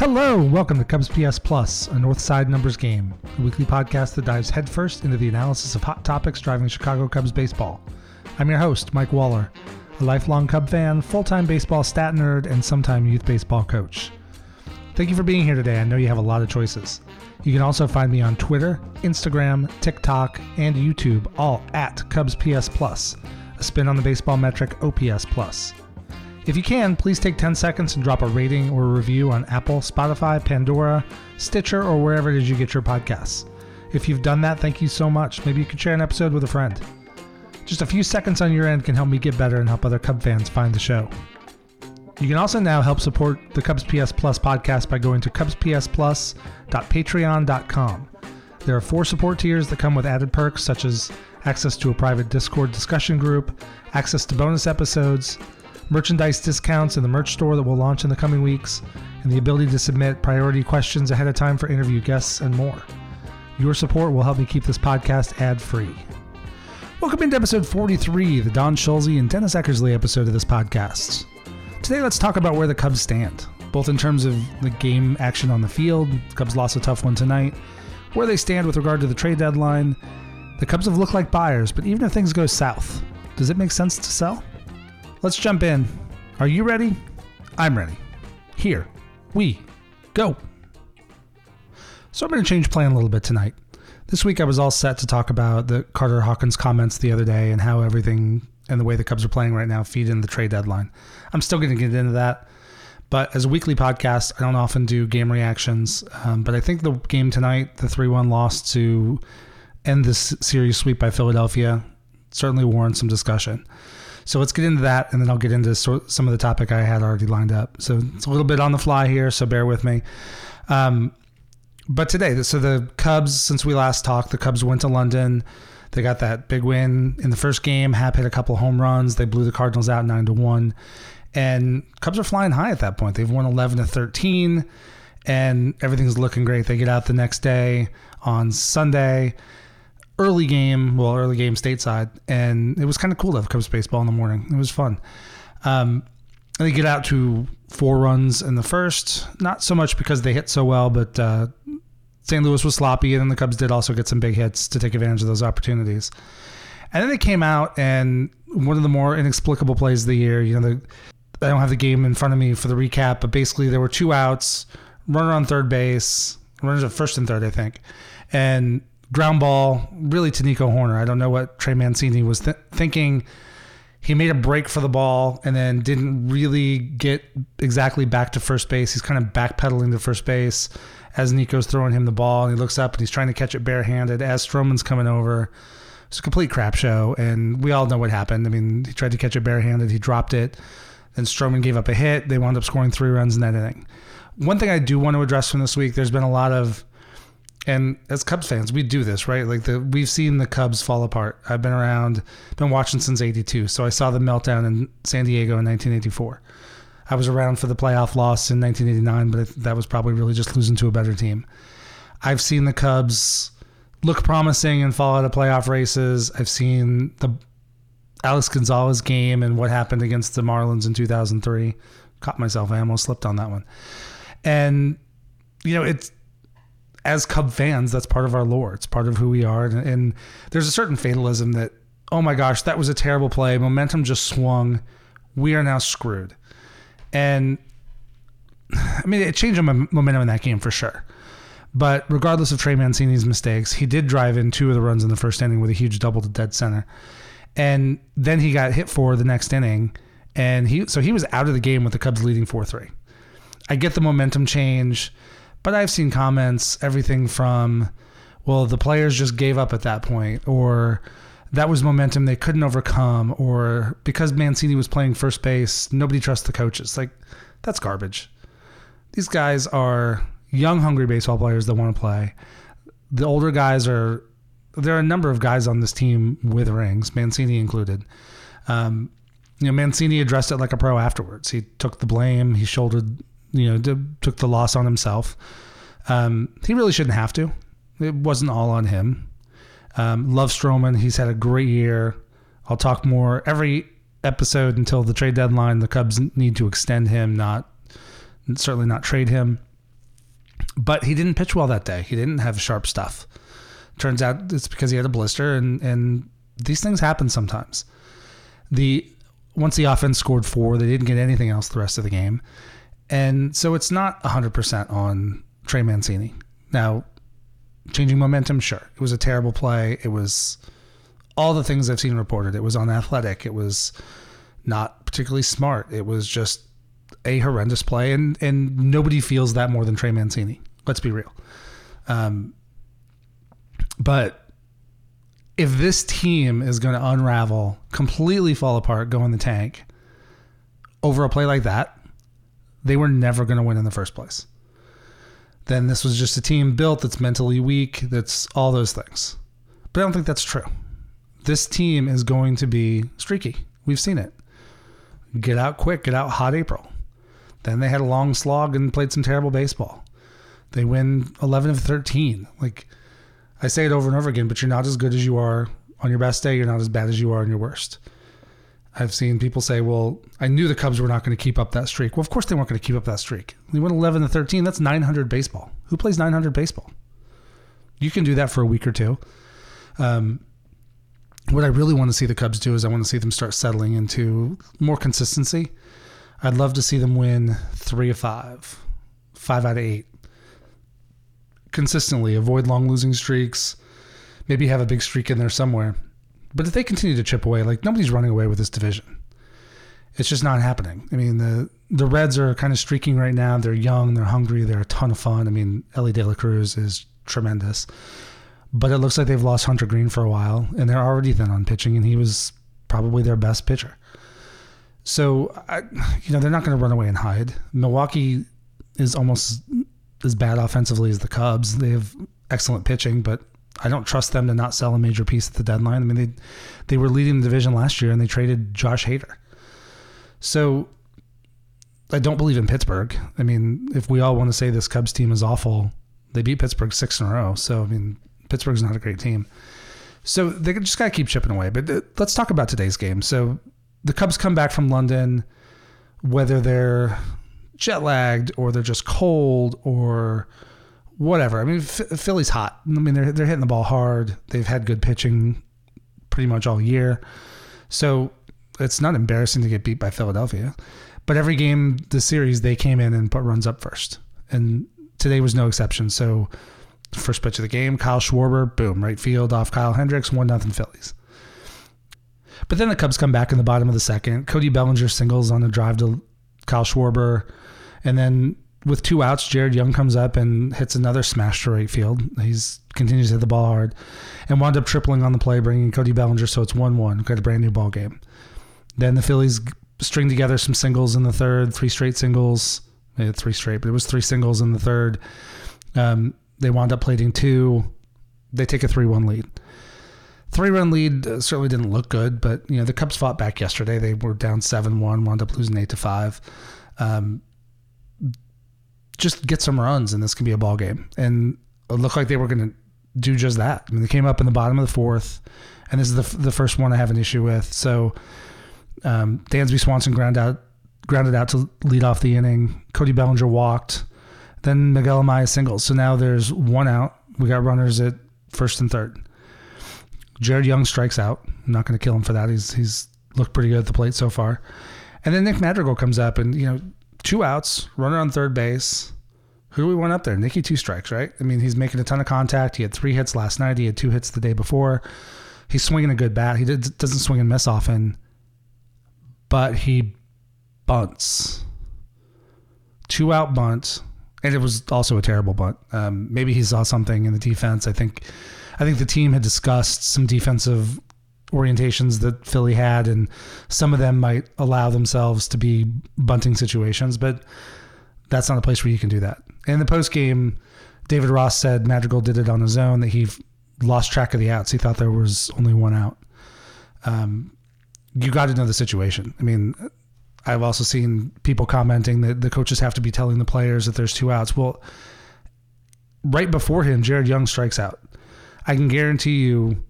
Hello, welcome to Cubs PS Plus, a North Side numbers game, a weekly podcast that dives headfirst into the analysis of hot topics driving Chicago Cubs baseball. I'm your host, Mike Waller, a lifelong Cub fan, full time baseball stat nerd, and sometime youth baseball coach. Thank you for being here today. I know you have a lot of choices. You can also find me on Twitter, Instagram, TikTok, and YouTube, all at Cubs PS Plus, a spin on the baseball metric OPS Plus. If you can, please take 10 seconds and drop a rating or review on Apple, Spotify, Pandora, Stitcher, or wherever it is you get your podcasts. If you've done that, thank you so much. Maybe you could share an episode with a friend. Just a few seconds on your end can help me get better and help other Cub fans find the show. You can also now help support the Cubs PS Plus podcast by going to cubspsplus.patreon.com. There are four support tiers that come with added perks such as access to a private Discord discussion group, access to bonus episodes, merchandise discounts in the merch store that will launch in the coming weeks, and the ability to submit priority questions ahead of time for interview guests and more. Your support will help me keep this podcast ad free. Welcome into episode 43, the Don Schulze and Dennis Eckersley episode of this podcast. Today, let's talk about where the Cubs stand, both in terms of the game action on the field. Cubs lost a tough one tonight. Where they stand with regard to the trade deadline. The Cubs have looked like buyers, but even if things go south, does it make sense to sell? Let's jump in. Are you ready? I'm ready. Here, we go. So I'm going to change plan a little bit tonight. This week I was all set to talk about the Carter Hawkins comments the other day and how everything and the way the Cubs are playing right now feed in the trade deadline. I'm still going to get into that. But as a weekly podcast, I don't often do game reactions. Um, but I think the game tonight, the 3 1 loss to end this series sweep by Philadelphia, certainly warrants some discussion. So let's get into that, and then I'll get into some of the topic I had already lined up. So it's a little bit on the fly here, so bear with me. Um, but today, so the Cubs, since we last talked, the Cubs went to London. They got that big win in the first game. Happ hit a couple home runs. They blew the Cardinals out nine to one, and Cubs are flying high at that point. They've won eleven to thirteen, and everything's looking great. They get out the next day on Sunday early game, well, early game stateside, and it was kind of cool to have Cubs baseball in the morning. It was fun. Um, they get out to four runs in the first, not so much because they hit so well, but uh, St. Louis was sloppy, and then the Cubs did also get some big hits to take advantage of those opportunities. And then they came out, and one of the more inexplicable plays of the year, you know, the, I don't have the game in front of me for the recap, but basically there were two outs, runner on third base, runners at first and third, I think, and ground ball, really to Nico Hoerner. I don't know what Trey Mancini was th- thinking. He made a break for the ball and then didn't really get exactly back to first base. He's kind of backpedaling to first base as Nico's throwing him the ball, and he looks up and he's trying to catch it barehanded as Stroman's coming over. It's a complete crap show, and we all know what happened. I mean, he tried to catch it barehanded, he dropped it. Then Stroman gave up a hit. They wound up scoring three runs in that inning. One thing I do want to address from this week, there's been a lot of and as Cubs fans, we do this, right? Like the we've seen the Cubs fall apart. I've been around, been watching since '82, so I saw the meltdown in San Diego in 1984. I was around for the playoff loss in 1989, but that was probably really just losing to a better team. I've seen the Cubs look promising and fall out of playoff races. I've seen the Alex Gonzalez game and what happened against the Marlins in 2003. Caught myself. I almost slipped on that one. And you know, it's as Cub fans, that's part of our lore. It's part of who we are. And, and, there's a certain fatalism that, oh my gosh, that was a terrible play. Momentum just swung. We are now screwed. And I mean, it changed momentum in that game for sure. But regardless of Trey Mancini's mistakes, he did drive in two of the runs in the first inning with a huge double to dead center. And then he got hit for the next inning. And he so he was out of the game with the Cubs leading 4 3. I get the momentum change but I've seen comments, everything from, well, the players just gave up at that point, or that was momentum they couldn't overcome, or because Mancini was playing first base, nobody trusts the coaches. Like, that's garbage. These guys are young, hungry baseball players that want to play. The older guys are, there are a number of guys on this team with rings, Mancini included. Um, you know, Mancini addressed it like a pro afterwards. He took the blame, he shouldered you know, took the loss on himself. Um, he really shouldn't have to. It wasn't all on him. Um, love Stroman. He's had a great year. I'll talk more every episode until the trade deadline. The Cubs need to extend him, not certainly not trade him. but he didn't pitch well that day. He didn't have sharp stuff. Turns out it's because he had a blister, and and these things happen sometimes. The once the offense scored four, they didn't get anything else the rest of the game, and so it's not hundred percent on Trey Mancini. Now, changing momentum, sure, it was a terrible play. It was all the things I've seen reported. It was unathletic. It was not particularly smart. It was just a horrendous play, and and nobody feels that more than Trey Mancini. Let's be real. Um, but if this team is going to unravel, completely fall apart, go in the tank over a play like that, they were never going to win in the first place. Then this was just a team built that's mentally weak, that's all those things. But I don't think that's true. This team is going to be streaky. We've seen it. Get out quick, get out hot April. Then they had a long slog and played some terrible baseball. They win 11 of 13. Like, I say it over and over again, but you're not as good as you are on your best day. You're not as bad as you are on your worst. I've seen people say, well, I knew the Cubs were not going to keep up that streak. Well, of course they weren't going to keep up that streak. They went 11 to 13. That's 900 baseball. Who plays 900 baseball? You can do that for a week or two. Um, what I really want to see the Cubs do is I want to see them start settling into more consistency. I'd love to see them win three of five, five out of eight. Consistently avoid long losing streaks. Maybe have a big streak in there somewhere. But if they continue to chip away, like nobody's running away with this division. It's just not happening. I mean, the the Reds are kind of streaking right now. They're young, they're hungry, they're a ton of fun. I mean, Elly De La Cruz is tremendous. But it looks like they've lost Hunter Greene for a while, and they're already thin on pitching, and he was probably their best pitcher. So, I, you know, they're not going to run away and hide. Milwaukee is almost as bad offensively as the Cubs. They have excellent pitching, but I don't trust them to not sell a major piece at the deadline. I mean, they they were leading the division last year, and they traded Josh Hader. So, I don't believe in Pittsburgh. I mean, if we all want to say this Cubs team is awful, they beat Pittsburgh six in a row. So, I mean, Pittsburgh's not a great team. So they just got to keep chipping away. But uh, let's talk about today's game. So the Cubs come back from London, whether they're jet lagged or they're just cold or whatever. I mean, Philly's hot. I mean, they're they're hitting the ball hard. They've had good pitching pretty much all year, so it's not embarrassing to get beat by Philadelphia. But every game the series, they came in and put runs up first, and today was no exception. So first pitch of the game, Kyle Schwarber, boom, right field off Kyle Hendricks, one nothing Phillies. But then the Cubs come back in the bottom of the second. Cody Bellinger singles on a drive to Kyle Schwarber. And then with two outs, Jared Young comes up and hits another smash to right field. He's continues to hit the ball hard and wound up tripling on the play, bringing Cody Bellinger. So it's 1 1. Got a brand new ball game. Then the Phillies string together some singles in the third, three straight singles. Three straight, but it was three singles in the third. Um, they wound up plating two. They take a 3 1 lead. Three run lead uh, certainly didn't look good, but you know the Cubs fought back yesterday. They were down seven one, wound up losing eight to five. Um, just get some runs, and this can be a ball game. And it looked like they were going to do just that. I mean, they came up in the bottom of the fourth, and this is the the first one I have an issue with. So um, Dansby Swanson ground out, grounded out to lead off the inning. Cody Bellinger walked. Then Miguel Amaya singles. So now there's one out. We got runners at first and third. Jared Young strikes out. I'm not going to kill him for that. He's he's looked pretty good at the plate so far. And then Nick Madrigal comes up and you know two outs, runner on third base. Who do we want up there? Nicky two strikes, right? I mean, he's making a ton of contact. He had three hits last night. He had two hits the day before. He's swinging a good bat. He did, doesn't swing and miss often, but he bunts. Two out bunt, and it was also a terrible bunt. Um, maybe he saw something in the defense. I think I think the team had discussed some defensive orientations that Philly had, and some of them might allow themselves to be bunting situations, but that's not a place where you can do that. In the post game, David Ross said Madrigal did it on his own, that he lost track of the outs. He thought there was only one out. Um, you got to know the situation. I mean, I've also seen people commenting that the coaches have to be telling the players that there's two outs. Well, right before him, Jared Young strikes out. I can guarantee you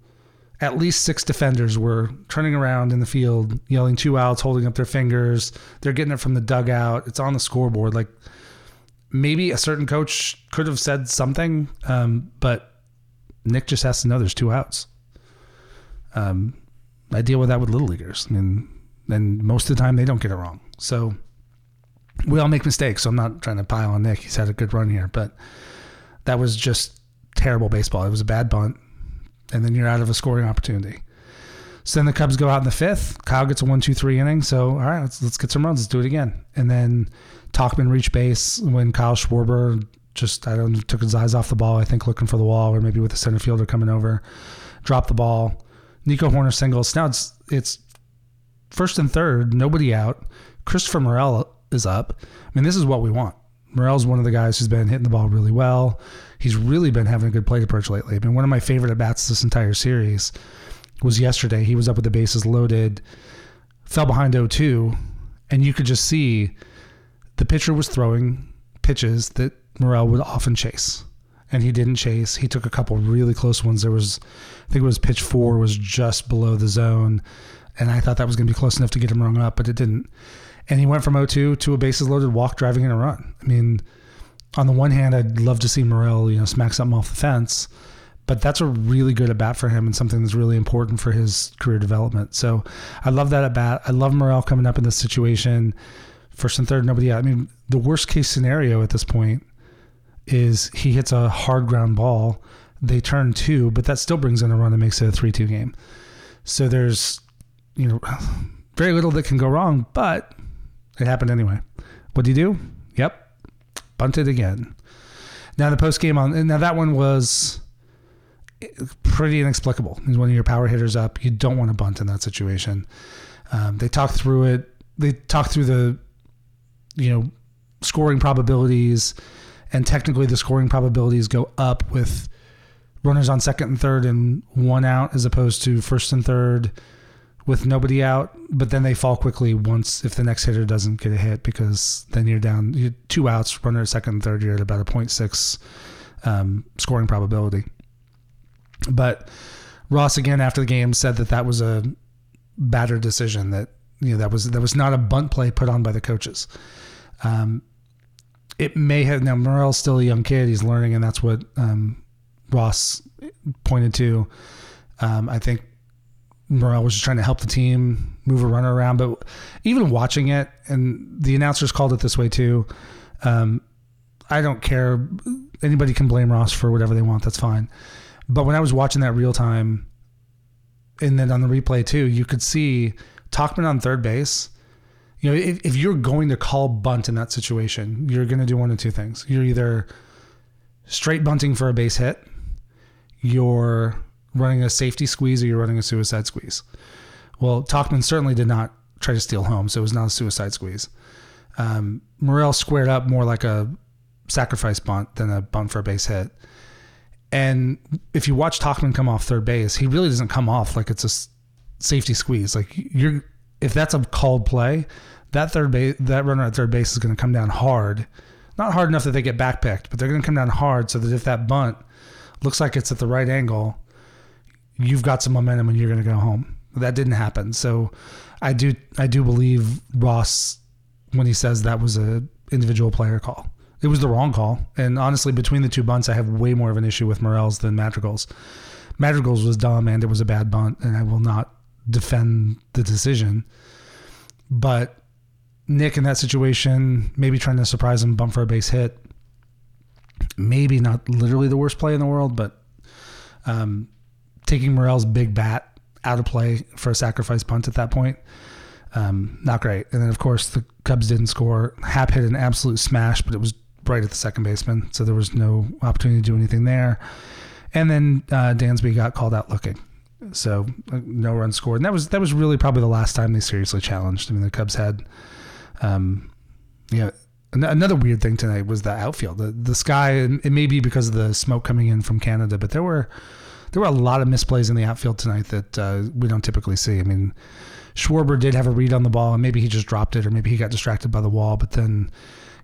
at least six defenders were turning around in the field, yelling two outs, holding up their fingers. They're getting it from the dugout. It's on the scoreboard. Like maybe a certain coach could have said something, um, but Nick just has to know there's two outs. Um, I deal with that with little leaguers. I mean, and most of the time they don't get it wrong. So we all make mistakes. So I'm not trying to pile on Nick. He's had a good run here, but that was just terrible baseball. It was a bad bunt, and then you're out of a scoring opportunity. So then the Cubs go out in the fifth. Kyle gets a one, two, three inning. So all right, let's let's get some runs. Let's do it again. And then Tauchman reached base when Kyle Schwarber just I don't know, took his eyes off the ball. I think looking for the wall, or maybe with the center fielder coming over, dropped the ball. Nico Hoerner singles. Now it's it's first and third, nobody out. Christopher Morel is up. I mean, this is what we want. Morel's one of the guys who's been hitting the ball really well. He's really been having a good plate approach lately. I mean, one of my favorite at bats this entire series was yesterday. He was up with the bases loaded, fell behind 0 2, and you could just see the pitcher was throwing pitches that Morel would often chase. And he didn't chase. He took a couple really close ones. There was, I think it was pitch four was just below the zone. And I thought that was going to be close enough to get him rung up, but it didn't. And he went from 0 2 to a bases loaded walk, driving in a run. I mean, on the one hand, I'd love to see Morel, you know, smack something off the fence, but that's a really good at bat for him and something that's really important for his career development. So I love that at bat. I love Morel coming up in this situation. First and third, nobody out. I mean, the worst case scenario at this point is he hits a hard ground ball. They turn two, but that still brings in a run and makes it a 3 2 game. So there's, you know, very little that can go wrong, but it happened anyway. What do you do? Yep. Bunted again. Now the post game on now that one was pretty inexplicable. He's one of your power hitters up. You don't want to bunt in that situation. Um, they talked through it. They talked through the, you know, scoring probabilities, and technically the scoring probabilities go up with runners on second and third and one out as opposed to first and third with nobody out. But then they fall quickly once if the next hitter doesn't get a hit because then you're down you're two outs, runner second third. You're at about a 0.6 um, scoring probability. But Ross again after the game said that that was a batter decision that you know that was that was not a bunt play put on by the coaches. Um, it may have now Morel's still a young kid; he's learning, and that's what um, Ross pointed to. Um, I think Morel was just trying to help the team move a runner around, but even watching it, and the announcers called it this way too. Um, I don't care. Anybody can blame Ross for whatever they want. That's fine. But when I was watching that real time, and then on the replay too, you could see Tauchman on third base. You know, if, if you're going to call bunt in that situation, you're going to do one of two things. You're either straight bunting for a base hit, you're running a safety squeeze, or you're running a suicide squeeze. Well, Tauchman certainly did not try to steal home, so it was not a suicide squeeze. Um, squared up more like a sacrifice bunt than a bunt for a base hit. And if you watch Tauchman come off third base, he really doesn't come off like it's a safety squeeze. Like you're, if that's a called play, that third base, that runner at third base is going to come down hard, not hard enough that they get backpicked, but they're going to come down hard so that if that bunt looks like it's at the right angle, you've got some momentum and you're going to go home. That didn't happen. So I do, I do believe Ross when he says that was a individual player call. It was the wrong call. And honestly, between the two bunts, I have way more of an issue with Morel's than Madrigal's. Madrigal's was dumb and it was a bad bunt, and I will not defend the decision. But Nick in that situation, maybe trying to surprise him, bump for a base hit. Maybe not literally the worst play in the world, but um, taking Morel's big bat out of play for a sacrifice punt at that point, um, not great. And then, of course, the Cubs didn't score. Happ hit an absolute smash, but it was right at the second baseman, so there was no opportunity to do anything there. And then uh, Dansby got called out looking, so uh, no run scored. And that was that was really probably the last time they seriously challenged. I mean, the Cubs had, um, you know, another weird thing tonight was the outfield. The the sky. It may be because of the smoke coming in from Canada, but there were there were a lot of misplays in the outfield tonight that uh, we don't typically see. I mean. Schwarber did have a read on the ball, and maybe he just dropped it, or maybe he got distracted by the wall. But then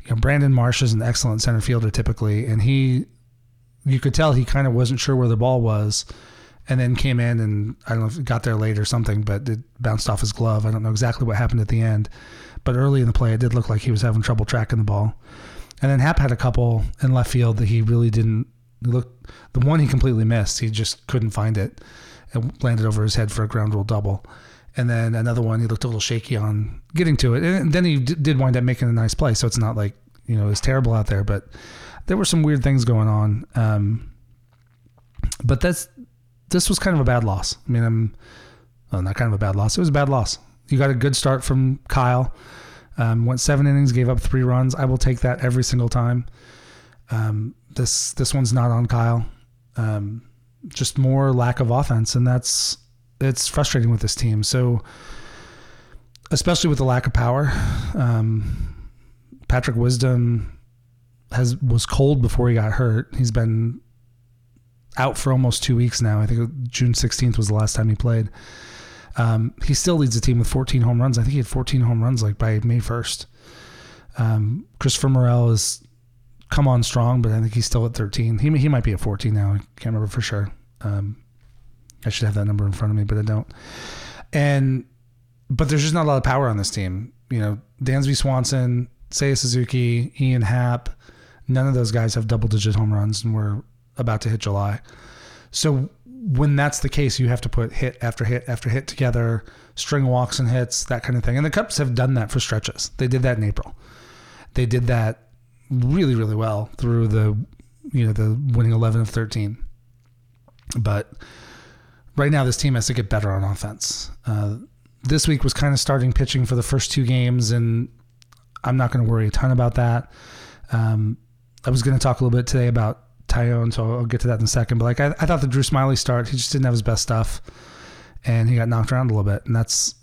you know, Brandon Marsh is an excellent center fielder typically, and he, you could tell he kind of wasn't sure where the ball was, and then came in and I don't know if it got there late or something, but it bounced off his glove. I don't know exactly what happened at the end, but early in the play, it did look like he was having trouble tracking the ball. And then Happ had a couple in left field that he really didn't look. The one he completely missed, he just couldn't find it and landed over his head for a ground rule double. And then another one, he looked a little shaky on getting to it. And then he d- did wind up making a nice play. So it's not like, you know, it's terrible out there, but there were some weird things going on. Um, but that's, this was kind of a bad loss. I mean, I'm, well, not kind of a bad loss. It was a bad loss. You got a good start from Kyle. Um, went seven innings, gave up three runs. I will take that every single time. Um, this this one's not on Kyle. Um, just more lack of offense, and that's it's frustrating with this team. So, especially with the lack of power, um, Patrick Wisdom has was cold before he got hurt. He's been out for almost two weeks now. I think June 16th was the last time he played. Um, he still leads the team with 14 home runs. I think he had 14 home runs like by May 1st. Um, Christopher Morel is come on strong, but I think he's still at 13. He he might be at 14 now. I can't remember for sure. Um, I should have that number in front of me, but I don't. And but there's just not a lot of power on this team. You know, Dansby Swanson, Seiya Suzuki, Ian Happ, none of those guys have double digit home runs, and we're about to hit July. So when that's the case, you have to put hit after hit after hit together, string walks and hits, that kind of thing. And the Cubs have done that for stretches. They did that in April. They did that really, really well through the you know the winning eleven of thirteen. But right now, this team has to get better on offense. Uh, this week was kind of starting pitching for the first two games, and I'm not going to worry a ton about that. Um, I was going to talk a little bit today about Taillon, so I'll get to that in a second. But like I, I thought the Drew Smyly start, he just didn't have his best stuff, and he got knocked around a little bit, and that's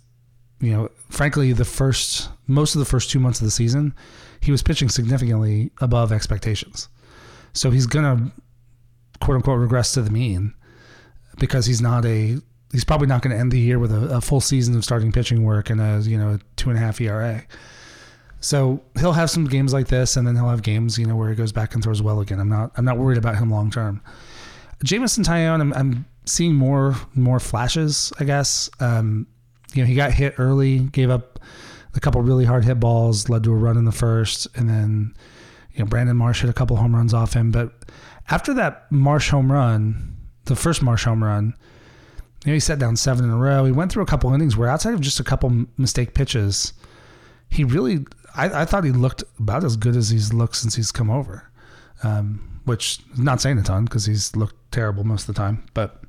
you know, frankly, the first most of the first two months of the season, he was pitching significantly above expectations. So he's gonna quote unquote regress to the mean because he's not a he's probably not going to end the year with a, a, full season of starting pitching work and a you know two and a half ERA. So he'll have some games like this, and then he'll have games, you know, where he goes back and throws well again. I'm not, I'm not worried about him long term. Jameson Taillon, I'm, I'm, seeing more, more flashes. I guess, um, you know, he got hit early, gave up a couple really hard hit balls, led to a run in the first, and then, you know, Brandon Marsh hit a couple home runs off him. But after that Marsh home run, the first Marsh home run, you know, he set down seven in a row. He went through a couple innings where, outside of just a couple mistake pitches, he really I, I thought he looked about as good as he's looked since he's come over, um, which not saying a ton because he's looked terrible most of the time. But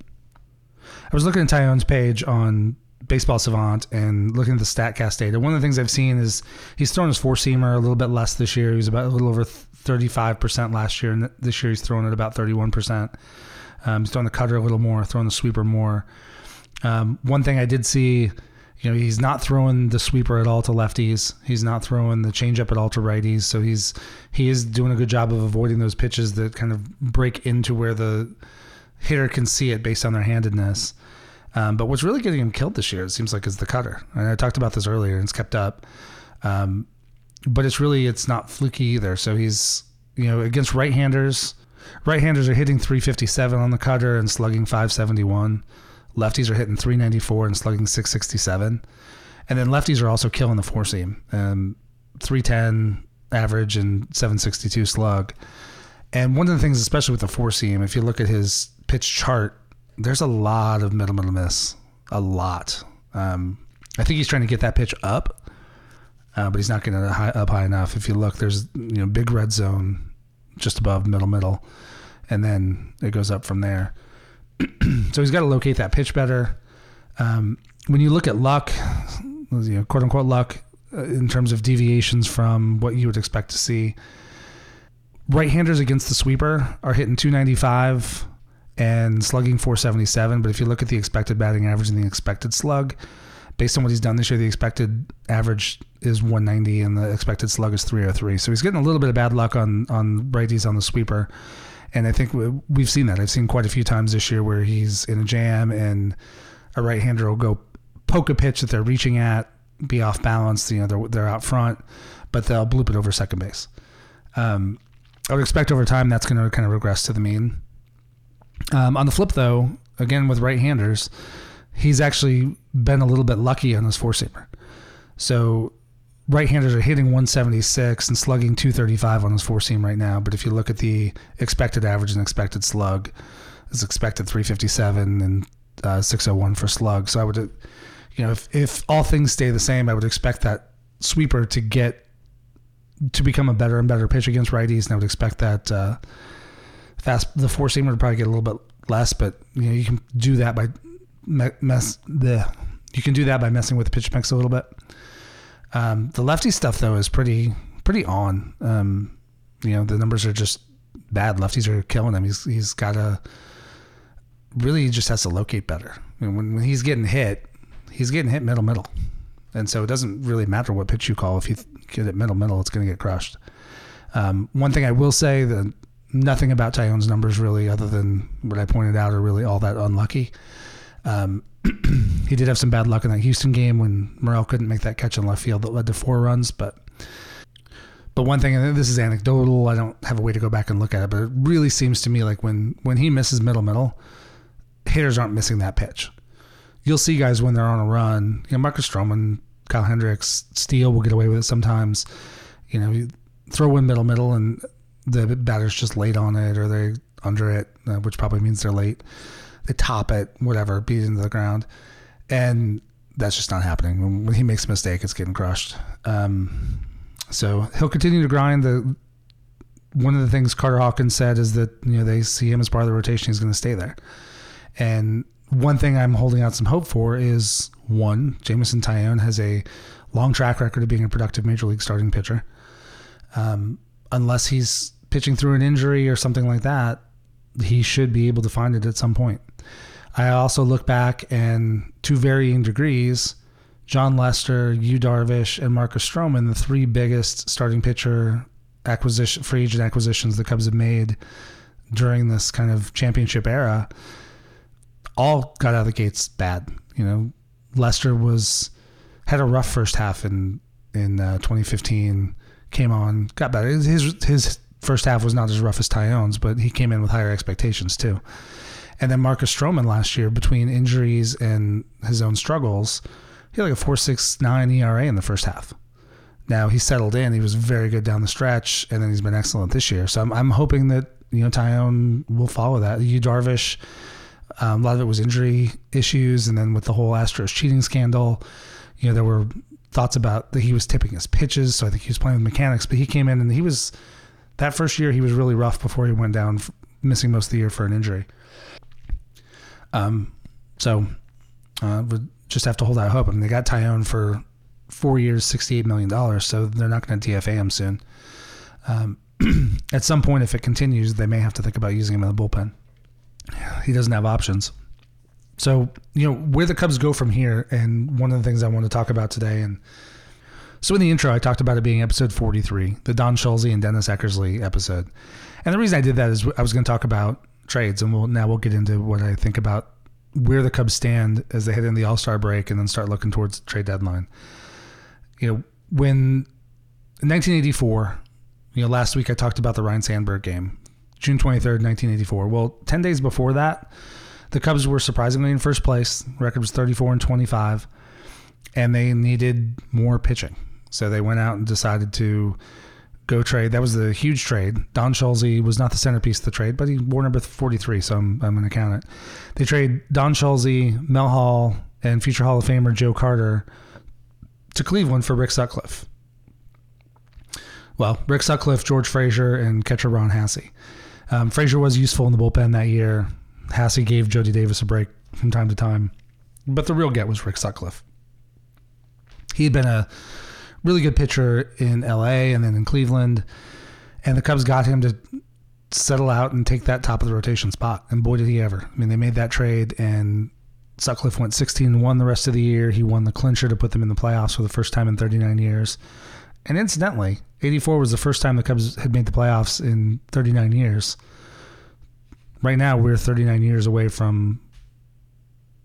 I was looking at Taillon's page on Baseball Savant and looking at the StatCast data. One of the things I've seen is he's thrown his four seamer a little bit less this year. He was about a little over 35% last year, and this year he's throwing it about 31%. Um, he's throwing the cutter a little more, throwing the sweeper more. Um, one thing I did see you know, he's not throwing the sweeper at all to lefties. He's not throwing the changeup at all to righties. So he's he is doing a good job of avoiding those pitches that kind of break into where the hitter can see it based on their handedness. Um, but what's really getting him killed this year, it seems like, is the cutter. And I talked about this earlier, and it's kept up. Um, but it's really it's not fluky either. So he's you know against right-handers, right-handers are hitting 357 on the cutter and slugging 571. Lefties are hitting 394 and slugging 667. And then lefties are also killing the four seam. Um, 310 average and 762 slug. And one of the things, especially with the four seam, if you look at his pitch chart, there's a lot of middle middle miss. A lot. Um, I think he's trying to get that pitch up, uh, but he's not getting it high, up high enough. If you look, there's you know big red zone just above middle middle, and then it goes up from there. so he's got to locate that pitch better. Um, when you look at luck, you know, quote unquote luck, uh, in terms of deviations from what you would expect to see, right-handers against the sweeper are hitting 295 and slugging 477. But if you look at the expected batting average and the expected slug, based on what he's done this year, the expected average is 190 and the expected slug is 303. So he's getting a little bit of bad luck on on righties on the sweeper. And I think we've seen that. I've seen quite a few times this year where he's in a jam and a right hander will go poke a pitch that they're reaching at, be off balance. You know, they're, they're out front, but they'll bloop it over second base. Um, I would expect over time that's going to kind of regress to the mean. Um, on the flip, though, again with right handers, he's actually been a little bit lucky on his four seamer. So right-handers are hitting 176 and slugging 235 on his four seam right now. But if you look at the expected average and expected slug, it's expected 357 and uh, 601 for slug. So I would, you know, if if all things stay the same, I would expect that sweeper to get to become a better and better pitch against righties, and I would expect that uh, fast the four seamer to probably get a little bit less. But you know, you can do that by mess the you can do that by messing with the pitch mix a little bit. Um, the lefty stuff though is pretty pretty on. Um, you know the numbers are just bad. Lefties are killing him. He's he's got to really just has to locate better. I mean, when, when he's getting hit, he's getting hit middle middle, and so it doesn't really matter what pitch you call. If you get it middle middle, it's going to get crushed. Um, one thing I will say that nothing about Taillon's numbers really, other than what I pointed out, are really all that unlucky. Um, he did have some bad luck in that Houston game when Morel couldn't make that catch in left field that led to four runs. But but one thing, and this is anecdotal, I don't have a way to go back and look at it, but it really seems to me like when when he misses middle middle, hitters aren't missing that pitch. You'll see guys when they're on a run. You know, Marcus Stroman, Kyle Hendricks, Steele will get away with it sometimes. You know, you throw in middle middle, and the batter's just late on it, or they under it, uh, which probably means they're late they top it, whatever, beat it into the ground, and that's just not happening. When he makes a mistake, it's getting crushed. Um, so he'll continue to grind. The one of the things Carter Hawkins said is that you know they see him as part of the rotation. He's going to stay there. And one thing I'm holding out some hope for is one, Jameson Taillon has a long track record of being a productive major league starting pitcher. Um, unless he's pitching through an injury or something like that, he should be able to find it at some point. I also look back and to varying degrees, Jon Lester, Yu Darvish, and Marcus Stroman, the three biggest starting pitcher acquisition free agent acquisitions the Cubs have made during this kind of championship era, all got out of the gates bad. You know, Lester was had a rough first half in in uh, 2015. Came on, got better. His his first half was not as rough as Taillon's, but he came in with higher expectations too. And then Marcus Stroman last year, between injuries and his own struggles, he had like a 4.69 ERA in the first half. Now he settled in; he was very good down the stretch, and then he's been excellent this year. So I'm, I'm hoping that you know Taillon will follow that. Yu Darvish, um, a lot of it was injury issues, and then with the whole Astros cheating scandal, you know there were thoughts about that he was tipping his pitches, so I think he was playing with mechanics. But he came in and he was that first year he was really rough before he went down, missing most of the year for an injury. Um, so uh, we just have to hold out hope. I mean, they got Taillon for four years, sixty-eight million dollars, so they're not going to DFA him soon. Um, at some point, if it continues, they may have to think about using him in the bullpen. He doesn't have options. So you know where the Cubs go from here, and one of the things I want to talk about today, and so in the intro, I talked about it being episode forty-three, the Don Schulze and Dennis Eckersley episode, and the reason I did that is I was going to talk about trades, and we'll now we'll get into what I think about where the Cubs stand as they head in the All Star break, and then start looking towards the trade deadline. You know, when in 1984, you know, last week I talked about the Ryne Sandberg game, June 23rd, 1984. Well, 10 days before that, the Cubs were surprisingly in first place. record was 34 and 25, and they needed more pitching. So they went out and decided to go trade. That was the huge trade. Don Schulze was not the centerpiece of the trade, but he wore number 43, so I'm, I'm going to count it. They trade Don Schulze, Mel Hall, and future Hall of Famer Joe Carter to Cleveland for Rick Sutcliffe. Well, Rick Sutcliffe, George Frazier, and catcher Ron Hassey. Um, Frazier was useful in the bullpen that year. Hassey gave Jody Davis a break from time to time, but the real get was Rick Sutcliffe. He had been a really good pitcher in LA and then in Cleveland. And the Cubs got him to settle out and take that top of the rotation spot. And boy, did he ever. I mean, they made that trade and Sutcliffe went 16 1 the rest of the year. He won the clincher to put them in the playoffs for the first time in 39 years. And incidentally, 84 was the first time the Cubs had made the playoffs in 39 years. Right now, we're 39 years away from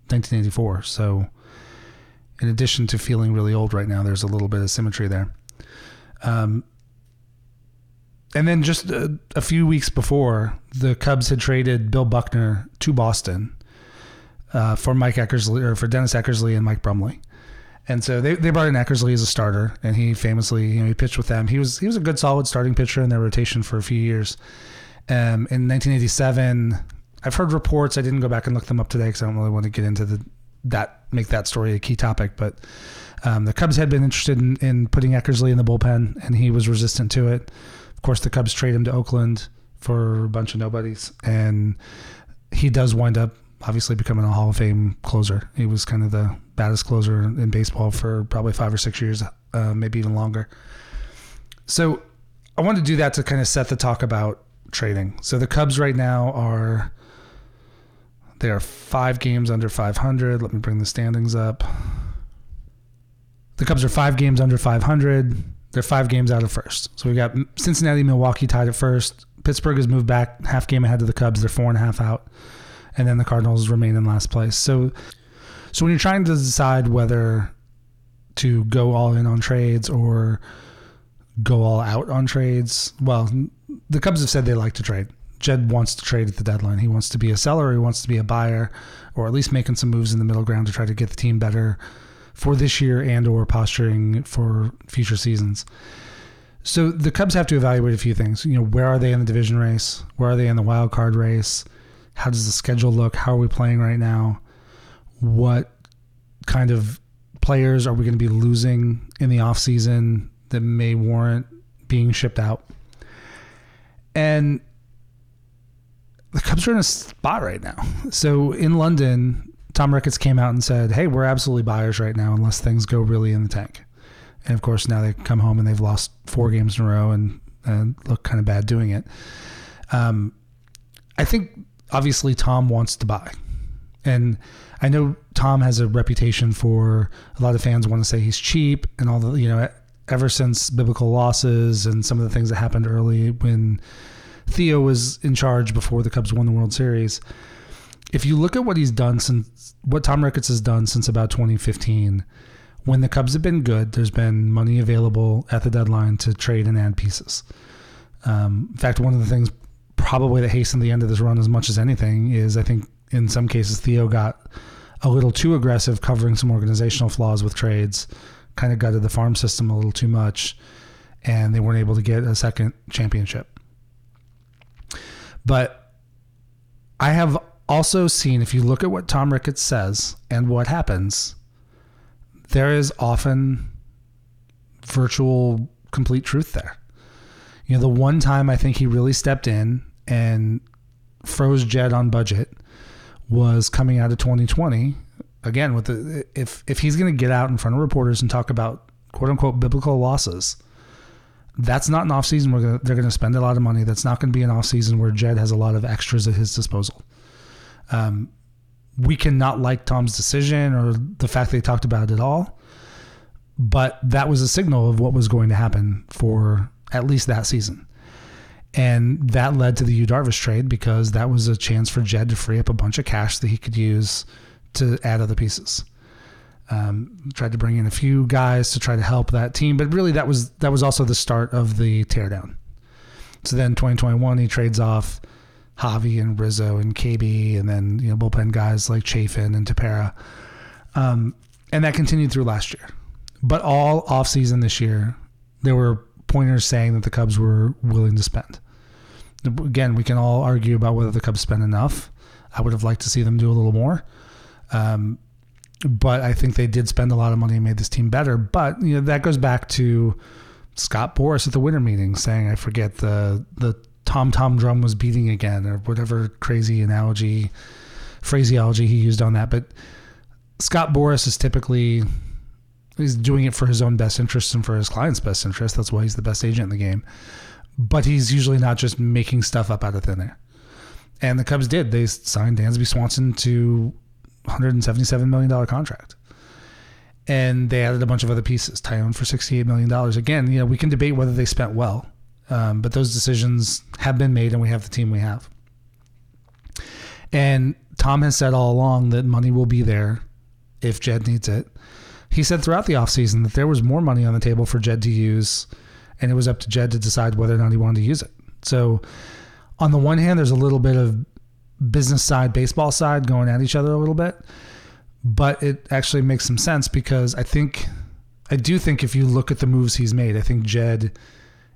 1984. So in addition to feeling really old right now, there's a little bit of symmetry there. Um, and then just a, a, few weeks before, the Cubs had traded Bill Buckner to Boston uh, for Mike Eckersley or for Dennis Eckersley and Mike Brumley. And so they, they brought in Eckersley as a starter, and he famously, you know, he pitched with them. He was he was a good, solid starting pitcher in their rotation for a few years. Um, in 1987, I've heard reports. I didn't go back and look them up today because I don't really want to get into the that make that story a key topic. But um, the Cubs had been interested in, in putting Eckersley in the bullpen, and he was resistant to it. Of course, the Cubs trade him to Oakland for a bunch of nobodies, and he does wind up obviously becoming a Hall of Fame closer. He was kind of the baddest closer in baseball for probably five or six years, uh, maybe even longer. So I wanted to do that to kind of set the talk about trading. So the Cubs right now are they are five games under 500. Let me bring the standings up. The Cubs are five games under 500. They're five games out of first. So we've got Cincinnati, Milwaukee tied at first. Pittsburgh has moved back half game ahead of the Cubs. They're four and a half out and then the Cardinals remain in last place. So, so when you're trying to decide whether to go all in on trades or go all out on trades, well, the Cubs have said they like to trade. Jed wants to trade at the deadline. He wants to be a seller. He wants to be a buyer, or at least making some moves in the middle ground to try to get the team better for this year and or posturing for future seasons. So the Cubs have to evaluate a few things. You know, where are they in the division race? Where are they in the wild card race? How does the schedule look? How are we playing right now? What kind of players are we going to be losing in the offseason that may warrant being shipped out? And the Cubs are in a spot right now. So in London, Tom Ricketts came out and said, Hey, we're absolutely buyers right now unless things go really in the tank. And of course, now they come home and they've lost four games in a row and, and look kind of bad doing it. Um, I think obviously Tom wants to buy. And I know Tom has a reputation for a lot of fans want to say he's cheap and all the, you know, ever since biblical losses and some of the things that happened early when Theo was in charge before the Cubs won the World Series. If you look at what he's done since what Tom Ricketts has done since about 2015, when the Cubs have been good, there's been money available at the deadline to trade and add pieces. Um, in fact, one of the things probably that hastened the end of this run as much as anything is I think in some cases Theo got a little too aggressive covering some organizational flaws with trades, kind of gutted the farm system a little too much, and they weren't able to get a second championship. But I have also seen, if you look at what Tom Ricketts says and what happens, there is often virtual complete truth there. You know, the one time I think he really stepped in and froze Jed on budget was coming out of 2020. Again, with the if if he's going to get out in front of reporters and talk about quote unquote biblical losses, that's not an off season where they're going to spend a lot of money. That's not going to be an off season where Jed has a lot of extras at his disposal. Um, we cannot like Tom's decision or the fact he talked about it at all, but that was a signal of what was going to happen for at least that season. And that led to the Yu Darvish trade because that was a chance for Jed to free up a bunch of cash that he could use to add other pieces. Um, tried to bring in a few guys to try to help that team, but really that was that was also the start of the teardown. So then 2021 he trades off Javi and Rizzo and KB, and then you know bullpen guys like Chafin and Tepera, um, and that continued through last year. But all off season this year, there were pointers saying that the Cubs were willing to spend. Again, we can all argue about whether the Cubs spent enough. I would have liked to see them do a little more. Um, but I think they did spend a lot of money and made this team better. But you know that goes back to Scott Boras at the winter meeting saying, I forget the the tom tom drum was beating again or whatever crazy analogy phraseology he used on that. But Scott Boras is typically He's doing it for his own best interest and for his client's best interest. That's why he's the best agent in the game. But he's usually not just making stuff up out of thin air. And the Cubs did. They signed Dansby Swanson to $177 million contract. And they added a bunch of other pieces. Taillon for $68 million. Again, you know, we can debate whether they spent well. Um, but those decisions have been made and we have the team we have. And Tom has said all along that money will be there if Jed needs it. He said throughout the offseason that there was more money on the table for Jed to use, and it was up to Jed to decide whether or not he wanted to use it. So, on the one hand, there's a little bit of business side, baseball side going at each other a little bit. but it actually makes some sense because I think I do think if you look at the moves he's made, I think Jed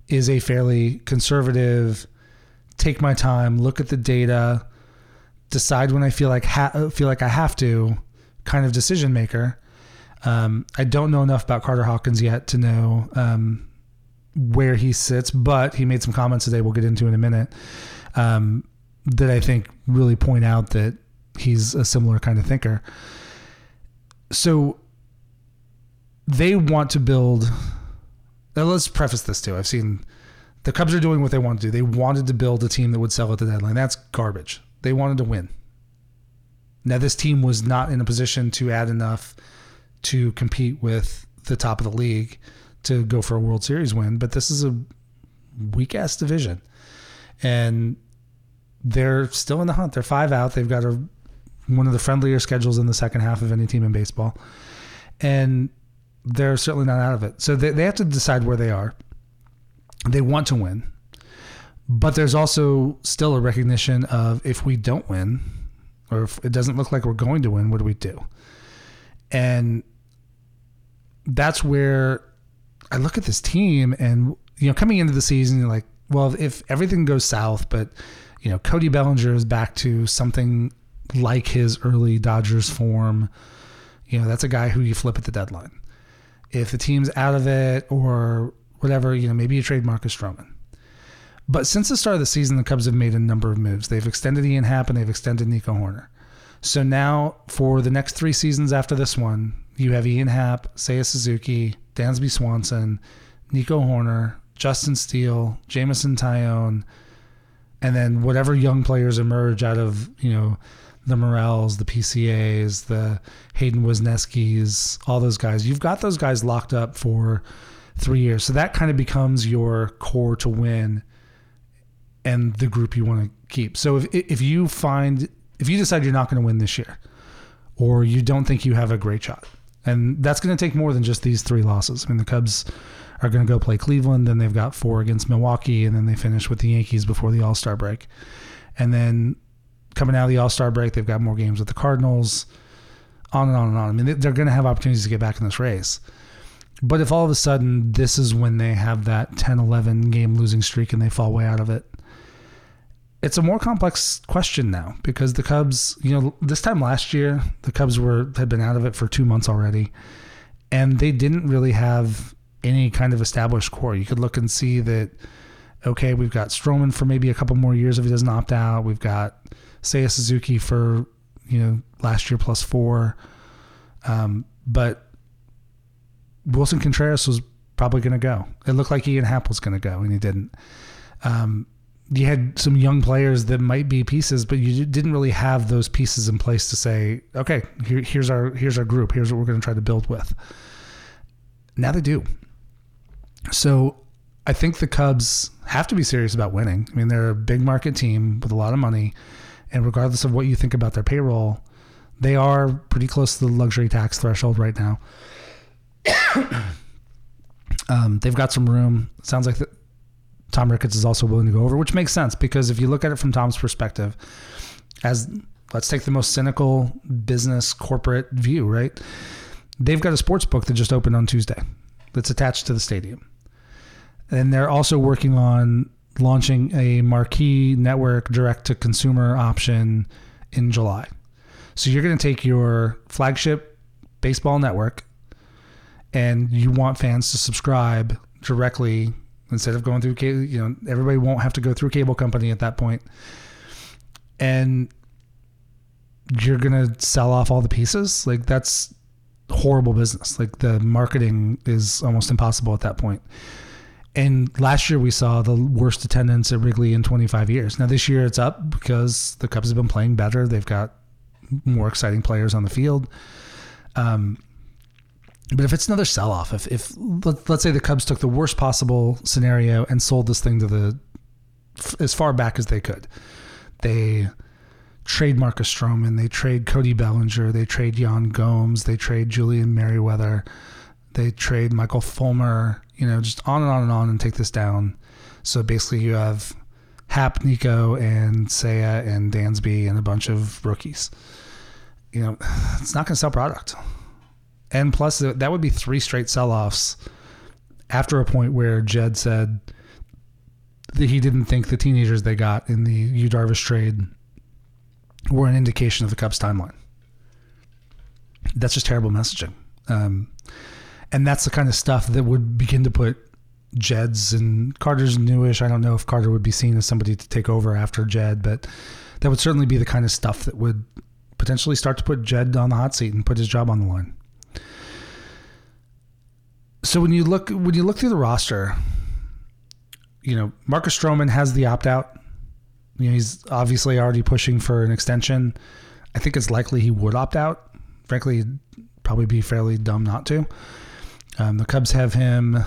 is a fairly conservative, take my time, look at the data, decide when I feel like ha- feel like I have to kind of decision maker. Um, I don't know enough about Carter Hawkins yet to know um, where he sits, but he made some comments today we'll get into in a minute um, that I think really point out that he's a similar kind of thinker. So they want to build. Now let's preface this too. I've seen the Cubs are doing what they want to do. They wanted to build a team that would sell at the deadline. That's garbage. They wanted to win. Now this team was not in a position to add enough to compete with the top of the league to go for a World Series win, but this is a weak ass division. And they're still in the hunt. They're five out. They've got a one of the friendlier schedules in the second half of any team in baseball. And they're certainly not out of it. So they, they have to decide where they are. They want to win. But there's also still a recognition of if we don't win, or if it doesn't look like we're going to win, what do we do? And that's where I look at this team and, you know, coming into the season, you're like, well, if everything goes south, but, you know, Cody Bellinger is back to something like his early Dodgers form, you know, that's a guy who you flip at the deadline. If the team's out of it or whatever, you know, maybe you trade Marcus Stroman. But since the start of the season, the Cubs have made a number of moves. They've extended Ian Happ and they've extended Nico Hoerner. So now for the next three seasons after this one, you have Ian Happ, Seiya Suzuki, Dansby Swanson, Nico Hoerner, Justin Steele, Jameson Taillon, and then whatever young players emerge out of, you know, the Morels, the PCAs, the Hayden Wesneski's, all those guys. You've got those guys locked up for three years. So that kind of becomes your core to win and the group you want to keep. So if, if you find, if you decide you're not going to win this year or you don't think you have a great shot, and that's going to take more than just these three losses. I mean, the Cubs are going to go play Cleveland, then they've got four against Milwaukee, and then they finish with the Yankees before the All Star break. And then coming out of the All Star break, they've got more games with the Cardinals, on and on and on. I mean, they're going to have opportunities to get back in this race. But if all of a sudden this is when they have that 10 11 game losing streak and they fall way out of it, it's a more complex question now because the Cubs, you know, this time last year, the Cubs were had been out of it for two months already, and they didn't really have any kind of established core. You could look and see that, okay, we've got Stroman for maybe a couple more years if he doesn't opt out. We've got Seiya Suzuki for you know last year plus four, um, but Wilson Contreras was probably going to go. It looked like Ian Happ was going to go, and he didn't. Um, you had some young players that might be pieces, but you didn't really have those pieces in place to say, okay, here, here's our here's our group. Here's what we're going to try to build with. Now they do. So I think the Cubs have to be serious about winning. I mean, they're a big market team with a lot of money, and regardless of what you think about their payroll, they are pretty close to the luxury tax threshold right now. um, they've got some room. Sounds like the, Tom Ricketts is also willing to go over, which makes sense because if you look at it from Tom's perspective, as let's take the most cynical business corporate view, right? They've got a sports book that just opened on Tuesday that's attached to the stadium. And they're also working on launching a marquee network direct to consumer option in July. So you're going to take your flagship baseball network and you want fans to subscribe directly instead of going through cable, you know, everybody won't have to go through cable company at that point. And you're going to sell off all the pieces. Like that's horrible business. Like the marketing is almost impossible at that point. And last year we saw the worst attendance at Wrigley in 25 years. Now this year it's up because the Cubs have been playing better. They've got more exciting players on the field. Um, but if it's another sell off, if, if let, us say the Cubs took the worst possible scenario and sold this thing to the as far back as they could, they trade Marcus Stroman, they trade Cody Bellinger, they trade Yan Gomes, they trade Julian Merryweather, they trade Michael Fulmer, you know, just on and on and on and take this down. So basically, you have Happ, Nico, and Seiya and Dansby and a bunch of rookies. you know, it's not going to sell product. And plus, that would be three straight sell offs after a point where Jed said that he didn't think the teenagers they got in the Yu Darvish trade were an indication of the Cubs timeline. That's just terrible messaging. Um, and that's the kind of stuff that would begin to put Jed's and Carter's newish. I don't know if Carter would be seen as somebody to take over after Jed, but that would certainly be the kind of stuff that would potentially start to put Jed on the hot seat and put his job on the line. So when you look when you look through the roster, you know Marcus Stroman has the opt out. You know he's obviously already pushing for an extension. I think it's likely he would opt out. Frankly, probably be fairly dumb not to. Um, the Cubs have him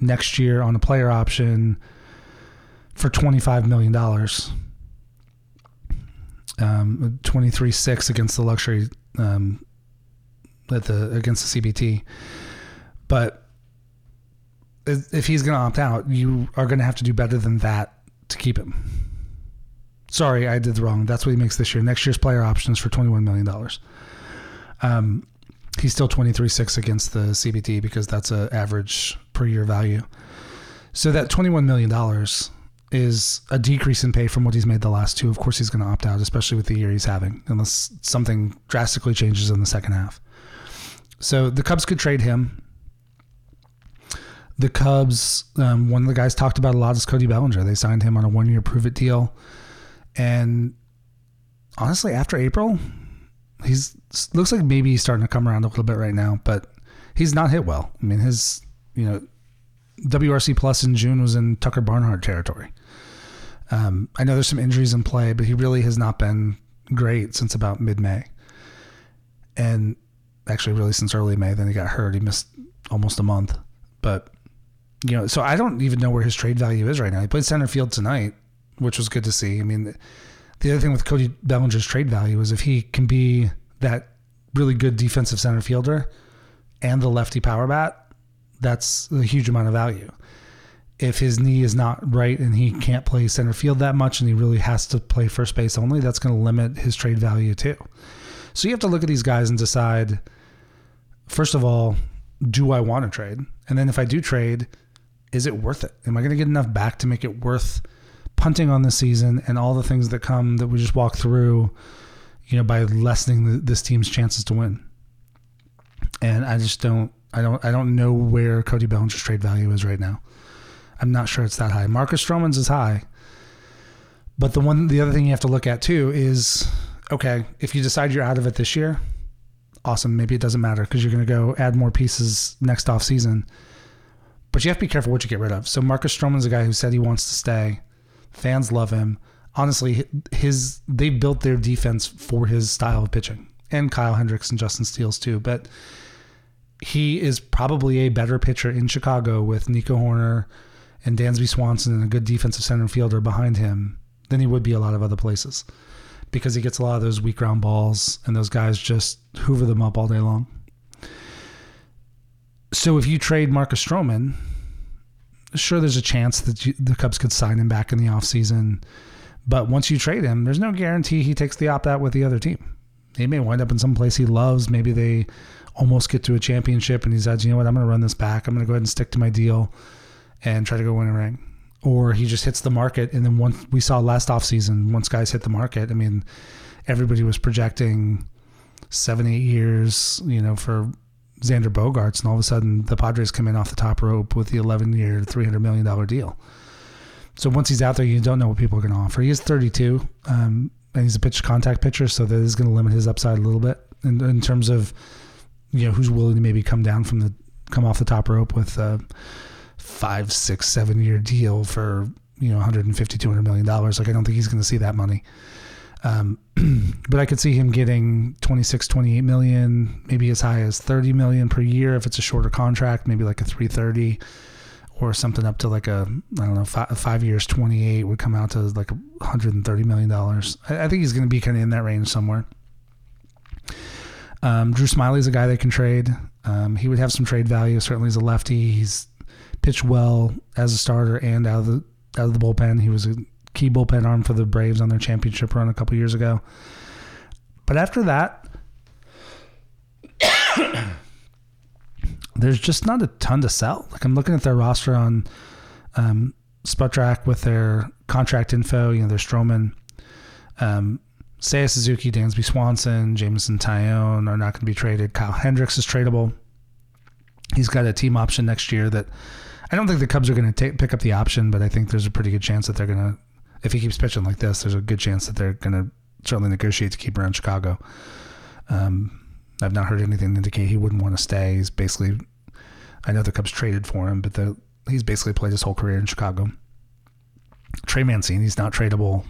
next year on a player option for $25 million. Um, 23-6 against the luxury um, at the against the CBT. But if he's going to opt out, you are going to have to do better than that to keep him. Sorry, I did wrong. That's what he makes this year. Next year's player options for $21 million. Um, he's still 23.6 against the CBT because that's an average per year value. So that $21 million is a decrease in pay from what he's made the last two. Of course, he's going to opt out, especially with the year he's having, unless something drastically changes in the second half. So the Cubs could trade him. The Cubs, um, one of the guys talked about a lot is Cody Bellinger. They signed him on a one year prove it deal. And honestly, after April, he's looks like maybe he's starting to come around a little bit right now, but he's not hit well. I mean, his you know WRC plus in June was in Tucker Barnhart territory. Um, I know there's some injuries in play, but he really has not been great since about mid May, and actually really since early May. Then he got hurt. He missed almost a month, but you know, so I don't even know where his trade value is right now. He played center field tonight, which was good to see. I mean the other thing with Cody Bellinger's trade value is if he can be that really good defensive center fielder and the lefty power bat, that's a huge amount of value. If his knee is not right and he can't play center field that much and he really has to play first base only, that's going to limit his trade value too. So you have to look at these guys and decide first of all, do I want to trade? And then if I do trade, is it worth it? Am I going to get enough back to make it worth punting on the season and all the things that come that we just walk through, you know, by lessening the, this team's chances to win. And I just don't, I don't, I don't know where Cody Bellinger's trade value is right now. I'm not sure it's that high. Marcus Stroman's is high, but the one, the other thing you have to look at too is, okay, if you decide you're out of it this year, awesome. Maybe it doesn't matter because you're going to go add more pieces next off season. But you have to be careful what you get rid of. So Marcus Stroman's a guy who said he wants to stay. Fans love him. Honestly, his they built their defense for his style of pitching, and Kyle Hendricks and Justin Steeles too. But he is probably a better pitcher in Chicago with Nico Hoerner and Dansby Swanson and a good defensive center fielder behind him than he would be a lot of other places because he gets a lot of those weak ground balls and those guys just hoover them up all day long. So if you trade Marcus Stroman, sure there's a chance that you, the Cubs could sign him back in the offseason. But once you trade him, there's no guarantee he takes the opt out with the other team. He may wind up in some place he loves. Maybe they almost get to a championship and he says, you know what, I'm going to run this back. I'm going to go ahead and stick to my deal and try to go win a ring. Or he just hits the market. And then once we saw last offseason, once guys hit the market, I mean, everybody was projecting seven, eight years, you know, for Xander Bogaerts, and all of a sudden the Padres come in off the top rope with the 11 year, $300 million deal. So once he's out there, you don't know what people are going to offer. He is 32, um, and he's a pitch contact pitcher, so that is going to limit his upside a little bit in, in, terms of you know who's willing to maybe come down from the come off the top rope with a five, six, seven year deal for you know 150, 200 million dollars. Like I don't think he's going to see that money. Um, but I could see him getting 26, 28 million, maybe as high as 30 million per year if it's a shorter contract, maybe like a 330 or something up to like a, I don't know, five, five years, 28 would come out to like 130 million dollars. I, I, think he's going to be kind of in that range somewhere. Um, Drew Smyly's a guy they can trade. Um, he would have some trade value. Certainly as a lefty, he's pitched well as a starter and out of the out of the bullpen. He was a key bullpen arm for the Braves on their championship run a couple years ago. But after that, there's just not a ton to sell. Like I'm looking at their roster on um, Spotrac with their contract info. You know, their Stroman, um, Seiya Suzuki, Dansby Swanson, Jameson Taillon are not going to be traded. Kyle Hendricks is tradable. He's got a team option next year that I don't think the Cubs are going to pick up the option, but I think there's a pretty good chance that they're going to, if he keeps pitching like this, there's a good chance that they're going to certainly negotiate to keep around Chicago. Um, I've not heard anything to indicate he wouldn't want to stay. He's basically, I know the Cubs traded for him, but the, he's basically played his whole career in Chicago. Trey Mancini, he's not tradable.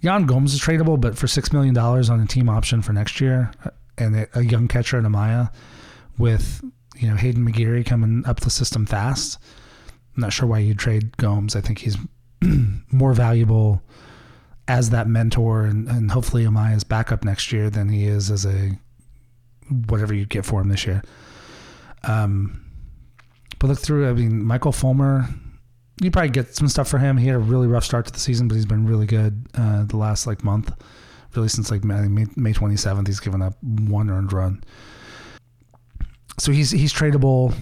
Yan Gomes is tradable, but for $6 million on a team option for next year uh, and a young catcher in Amaya with, you know, Haydn McGeary coming up the system fast. I'm not sure why you'd trade Gomes. I think he's more valuable as that mentor and, and hopefully Amaya's backup next year than he is as a whatever you get for him this year. Um, but look through. I mean, Michael Fulmer. You probably get some stuff for him. He had a really rough start to the season, but he's been really good uh, the last like month. Really since like May May twenty seventh, he's given up one earned run. So he's he's tradable.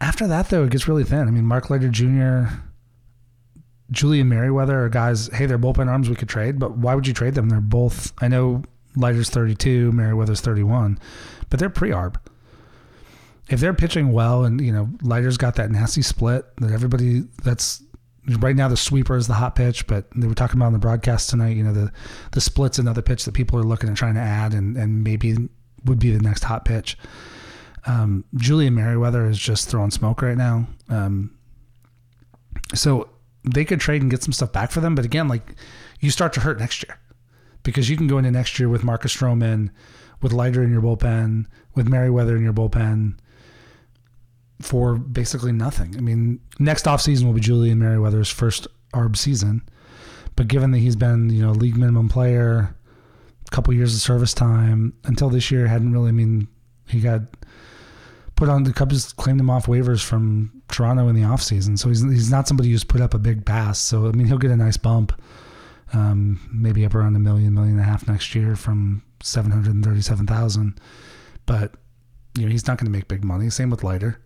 After that, though, it gets really thin. I mean, Mark Leiter Jr., Julian Merryweather are guys. Hey, they're bullpen arms we could trade, but why would you trade them? They're both. I know Leiter's 32, Merryweather's 31, but they're pre-arb. If they're pitching well and, you know, Leiter's got that nasty split that everybody that's right now the sweeper is the hot pitch, but they were talking about on the broadcast tonight, you know, the the split's another pitch that people are looking at trying to add and, and maybe would be the next hot pitch. Um, Julian Merryweather is just throwing smoke right now. Um, so they could trade and get some stuff back for them, but again, like you start to hurt next year because you can go into next year with Marcus Stroman, with Leiter in your bullpen, with Merryweather in your bullpen for basically nothing. I mean, next offseason will be Julian Merryweather's first ARB season. But given that he's been, you know, league minimum player, a couple years of service time, until this year hadn't really I mean he got put on the Cubs claimed him off waivers from Toronto in the offseason. So he's he's not somebody who's put up a big pass. So I mean he'll get a nice bump um, maybe up around a million, million and a half next year from 737,000. But, you know, he's not going to make big money. Same with Leiter.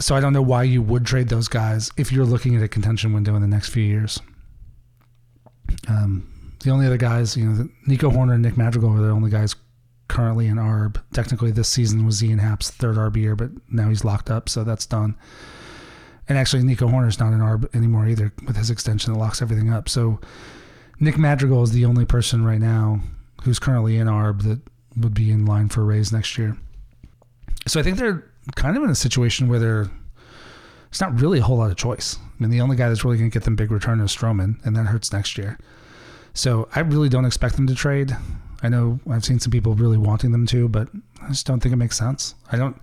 So I don't know why you would trade those guys if you're looking at a contention window in the next few years. Um, the only other guys, you know, Nico Hoerner and Nick Madrigal are the only guys currently in ARB. Technically, this season was Ian Happ's third ARB year, but now he's locked up, so that's done. And actually, Nico Hoerner's not an ARB anymore either with his extension that locks everything up. So Nick Madrigal is the only person right now who's currently in ARB that would be in line for a raise next year. So I think they're kind of in a situation where they're it's not really a whole lot of choice. I mean, the only guy that's really going to get them big return is Stroman, and that hurts next year. So I really don't expect them to trade. I know I've seen some people really wanting them to, but I just don't think it makes sense. I don't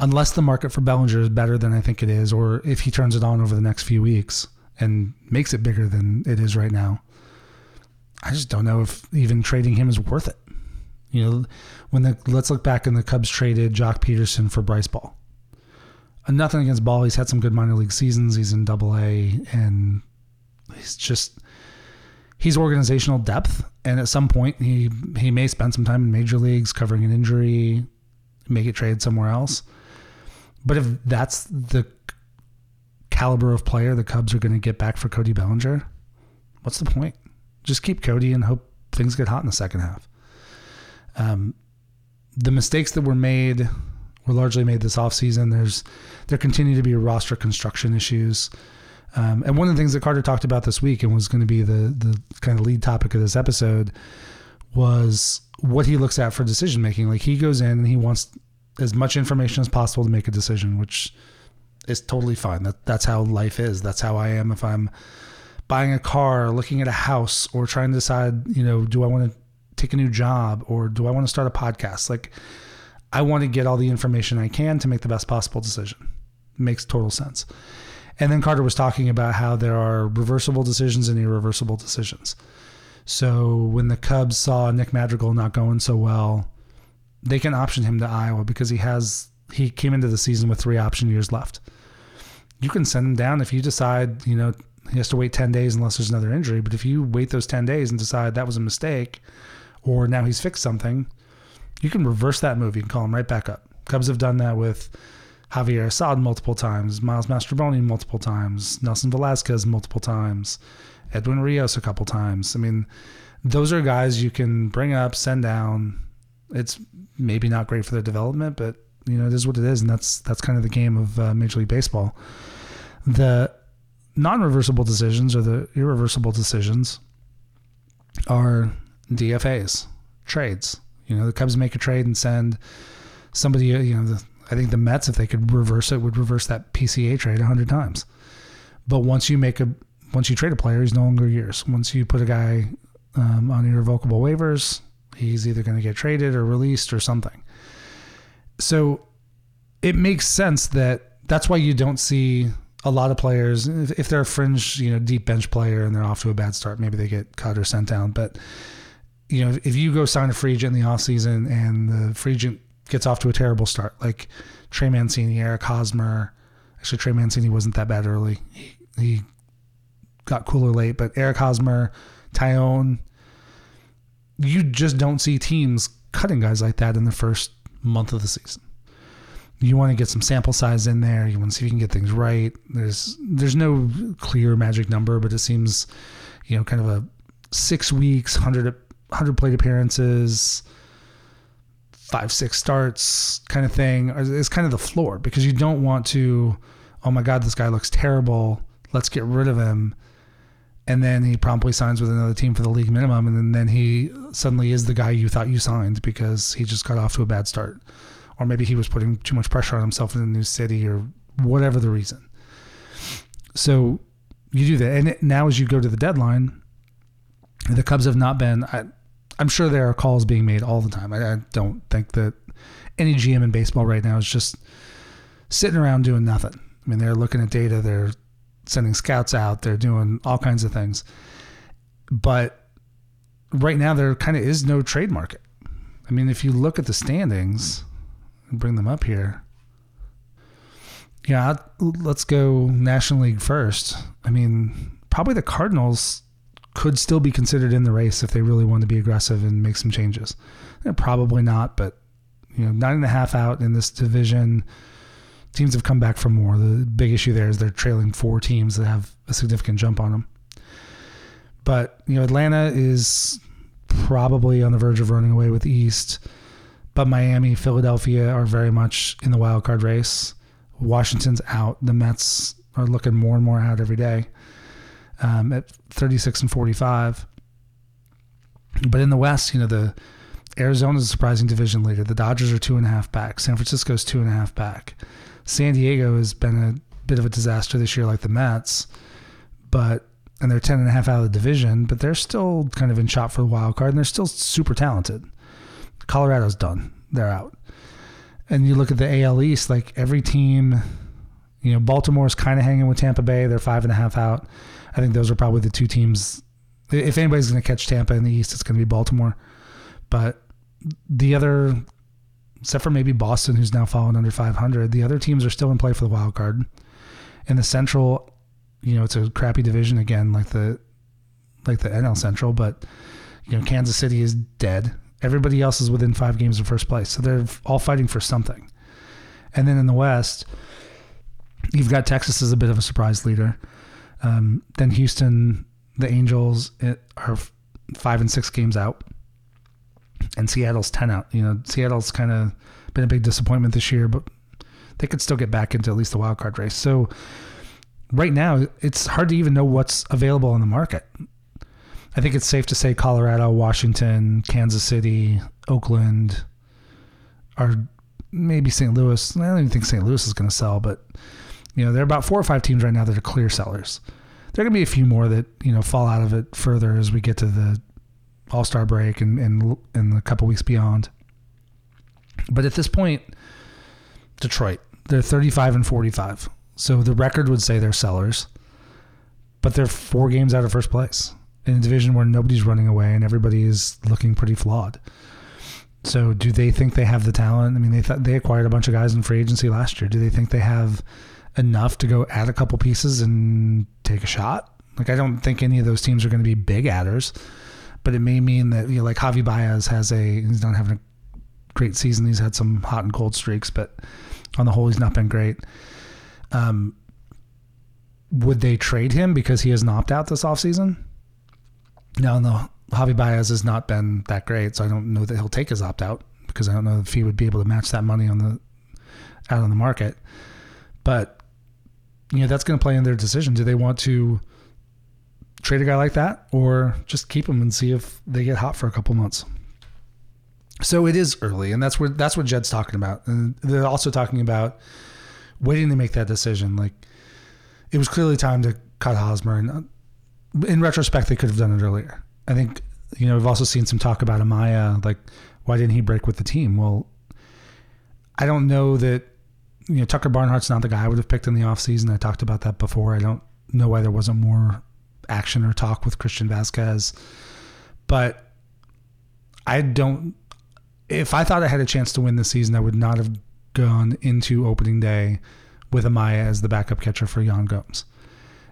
unless the market for Bellinger is better than I think it is, or if he turns it on over the next few weeks and makes it bigger than it is right now, I just don't know if even trading him is worth it. You know, when the let's look back in the Cubs traded Joc Pederson for Bryce Ball. And nothing against Ball. He's had some good minor league seasons. He's in double A and he's just he's organizational depth. And at some point he he may spend some time in major leagues covering an injury, make it trade somewhere else. But if that's the caliber of player the Cubs are going to get back for Cody Bellinger, what's the point? Just keep Cody and hope things get hot in the second half. Um, the mistakes that were made were largely made this offseason. There's there continue to be roster construction issues. Um, and one of the things that Carter talked about this week and was going to be the the kind of lead topic of this episode was what he looks at for decision making. Like he goes in and he wants as much information as possible to make a decision, which is totally fine. That that's how life is. That's how I am if I'm buying a car, looking at a house, or trying to decide, you know, do I want to take a new job or do I want to start a podcast? Like I want to get all the information I can to make the best possible decision. It makes total sense. And then Carter was talking about how there are reversible decisions and irreversible decisions. So when the Cubs saw Nick Madrigal not going so well, they can option him to Iowa because he has he came into the season with three option years left. You can send him down if you decide, you know, he has to wait 10 days unless there's another injury. But if you wait those 10 days and decide that was a mistake or now he's fixed something, You can reverse that move. You can call him right back up. Cubs have done that with Javier Assad multiple times, Miles Mastrobuoni multiple times, Nelson Velazquez multiple times, Edwin Rios a couple times. I mean, those are guys you can bring up, send down. It's maybe not great for their development, but you know it is what it is, and that's that's kind of the game of uh, Major League Baseball. The non-reversible decisions or the irreversible decisions are DFAs, trades. You know, the Cubs make a trade and send somebody. You know, the, I think the Mets, if they could reverse it, would reverse that PCA trade hundred times. But once you make a once you trade a player, he's no longer yours. Once you put a guy um, on irrevocable waivers, he's either going to get traded or released or something. So it makes sense that that's why you don't see a lot of players if, if they're a fringe, you know, deep bench player and they're off to a bad start, maybe they get cut or sent down. But you know, if you go sign a free agent in the offseason and the free agent gets off to a terrible start, like Trey Mancini, Eric Hosmer. Actually, Trey Mancini wasn't that bad early. He, he got cooler late, but Eric Hosmer, Tyone. you just don't see teams cutting guys like that in the first month of the season. You want to get some sample size in there. You want to see if you can get things right. There's there's no clear magic number, but it seems, you know, kind of a six weeks, 100, 100 plate appearances, five, six starts kind of thing is kind of the floor because you don't want to, oh my God, this guy looks terrible. Let's get rid of him and then he promptly signs with another team for the league minimum, and then, then he suddenly is the guy you thought you signed because he just got off to a bad start, or maybe he was putting too much pressure on himself in a new city, or whatever the reason. So you do that, and now as you go to the deadline, the Cubs have not been. Am sure there are calls being made all the time. I, I don't think that any GM in baseball right now is just sitting around doing nothing. I mean, they're looking at data. They're sending scouts out. They're doing all kinds of things. But right now, there kind of is no trade market. I mean, if you look at the standings and bring them up here, yeah, let's go National League first. I mean, probably the Cardinals could still be considered in the race if they really want to be aggressive and make some changes. Probably not, but you know, nine and a half out in this division teams have come back for more. The big issue there is they're trailing four teams that have a significant jump on them. But you know, Atlanta is probably on the verge of running away with East. But Miami, Philadelphia are very much in the wild card race. Washington's out. The Mets are looking more and more out every day um, at 36 and 45. But in the West, you know, the Arizona's a surprising division leader. The Dodgers are two and a half back. San Francisco's two and a half back. San Diego has been a bit of a disaster this year, like the Mets, but and they're ten and a half out of the division, but they're still kind of in shot for the wild card, and they're still super talented. Colorado's done; they're out. And you look at the AL East, like every team, you know, Baltimore's kind of hanging with Tampa Bay; they're five and a half out. I think those are probably the two teams. If anybody's going to catch Tampa in the East, it's going to be Baltimore. But the other except for maybe Boston, who's now fallen under 500. The other teams are still in play for the wild card. In the Central, you know, it's a crappy division again, like the like the NL Central, but you know, Kansas City is dead. Everybody else is within five games of first place, so they're all fighting for something. And then in the West, you've got Texas as a bit of a surprise leader. Um, then Houston, the Angels are five and six games out and Seattle's 10 out. You know, Seattle's kind of been a big disappointment this year, but they could still get back into at least the wild card race. So right now, it's hard to even know what's available on the market. I think it's safe to say Colorado, Washington, Kansas City, Oakland are maybe St. Louis. I don't even think St. Louis is going to sell, but you know, there are about four or five teams right now that are clear sellers. There are going to be a few more that, you know, fall out of it further as we get to the all Star break and and and a couple weeks beyond. But at this point, Detroit they're 35 and 45, so the record would say they're sellers, but they're four games out of first place in a division where nobody's running away and everybody is looking pretty flawed. So, do they think they have the talent? I mean, they th- they acquired a bunch of guys in free agency last year. Do they think they have enough to go add a couple pieces and take a shot? Like, I don't think any of those teams are going to be big adders but it may mean that you know, like Javi Baez has a he's not having a great season. He's had some hot and cold streaks, but on the whole, he's not been great. Um, would they trade him because he has an opt out this offseason? No, no. Javi Baez has not been that great, so I don't know that he'll take his opt out because I don't know if he would be able to match that money on the out on the market. But you know, that's going to play in their decision. Do they want to trade a guy like that or just keep him and see if they get hot for a couple months? So it is early, and that's what that's what Jed's talking about. And they're also talking about waiting to make that decision. Like it was clearly time to cut Hosmer, and uh, in retrospect, they could have done it earlier. I think you know we've also seen some talk about Amaya, like why didn't he break with the team? Well, I don't know that you know Tucker Barnhart's not the guy I would have picked in the offseason. I talked about that before. I don't know why there wasn't more action or talk with Christian Vázquez. but I don't. If I thought I had a chance to win this season, I would not have gone into opening day with Amaya as the backup catcher for Yan Gomes.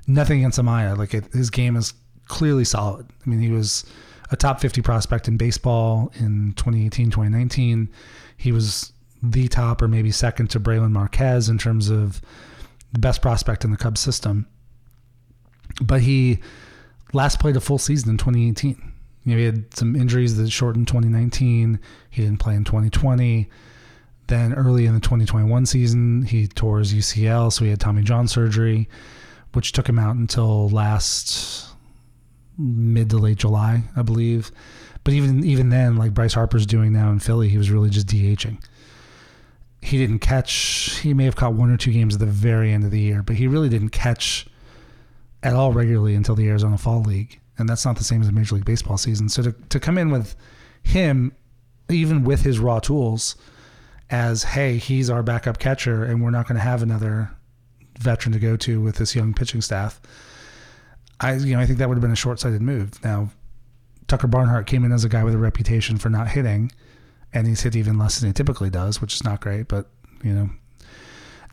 Nothing against Amaya. Like it, his game is clearly solid. I mean, he was a top 50 prospect in baseball in 2018, 2019. He was the top or maybe second to Brailyn Marquez in terms of the best prospect in the Cubs system. But he last played a full season in 2018. You know, he had some injuries that shortened 2019. He didn't play in 2020. Then early in the 2021 season, he tore his UCL, so he had Tommy John surgery, which took him out until last mid to late July, I believe. But even even then, like Bryce Harper's doing now in Philly, he was really just DHing. He didn't catch. He may have caught one or two games at the very end of the year, but he really didn't catch at all regularly until the Arizona Fall League, and that's not the same as a Major League Baseball season. So to to come in with him, even with his raw tools, as hey, he's our backup catcher, and we're not going to have another veteran to go to with this young pitching staff I you know I think that would have been a short sighted move. Now, Tucker Barnhart came in as a guy with a reputation for not hitting, and he's hit even less than he typically does, which is not great. But you know,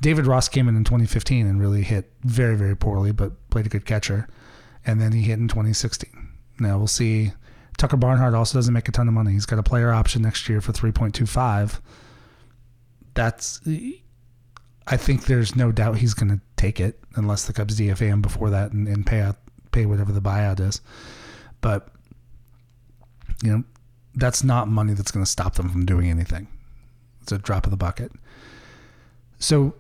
David Ross came in in 2015 and really hit very very poorly, but played a good catcher, and then he hit in 2016. Now we'll see. Tucker Barnhart also doesn't make a ton of money. He's got a player option next year for 3.25. That's I think there's no doubt he's going to take it unless the Cubs DFA him before that and, and pay out pay whatever the buyout is. But you know, that's not money that's going to stop them from doing anything. It's a drop of the bucket. So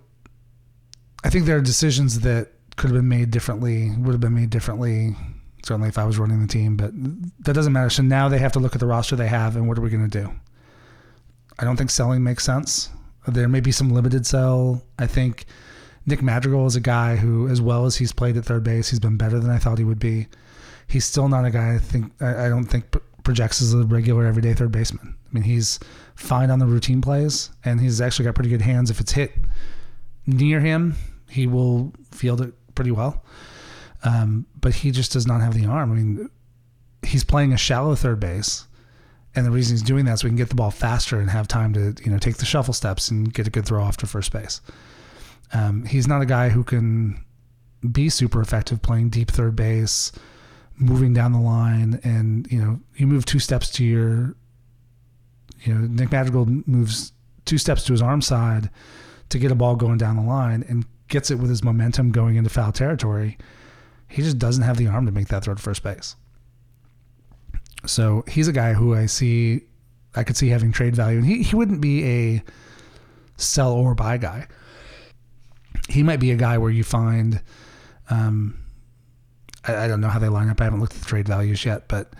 I think there are decisions that could have been made differently, would have been made differently, certainly if I was running the team, but that doesn't matter. So now they have to look at the roster they have and what are we going to do? I don't think selling makes sense. There may be some limited sell. I think Nick Madrigal is a guy who, as well as he's played at third base, he's been better than I thought he would be. He's still not a guy I think I, I don't think projects as a regular everyday third baseman. I mean, he's fine on the routine plays, and he's actually got pretty good hands. If it's hit near him, he will field it pretty well. Um, but he just does not have the arm. I mean, he's playing a shallow third base, and the reason he's doing that is we can get the ball faster and have time to you know take the shuffle steps and get a good throw off to first base. Um, he's not a guy who can be super effective playing deep third base, moving down the line, and you know you move two steps to your, you know Nick Madrigal moves two steps to his arm side to get a ball going down the line and gets it with his momentum going into foul territory. He just doesn't have the arm to make that throw to first base. So he's a guy who I see, I could see having trade value, and he he wouldn't be a sell or buy guy he might be a guy where you find, um, I, I, don't know how they line up. I haven't looked at the trade values yet, but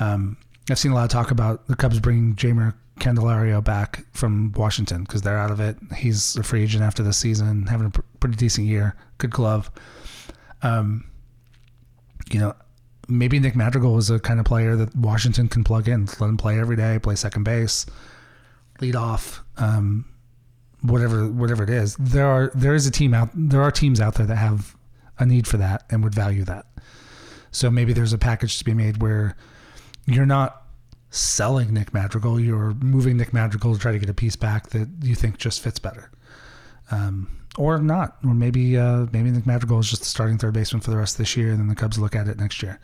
um, I've seen a lot of talk about the Cubs bringing Jeimer Candelario back from Washington because they're out of it. He's a free agent after the season, having a pr- pretty decent year, good glove. Um, you know, maybe Nick Madrigal is a kind of player that Washington can plug in, let him play every day, play second base, lead off. Um, whatever whatever it is. There are there is a team out there are teams out there that have a need for that and would value that. So maybe there's a package to be made where you're not selling Nick Madrigal, you're moving Nick Madrigal to try to get a piece back that you think just fits better. Um, or not, or maybe uh, maybe Nick Madrigal is just the starting third baseman for the rest of this year, and then the Cubs look at it next year.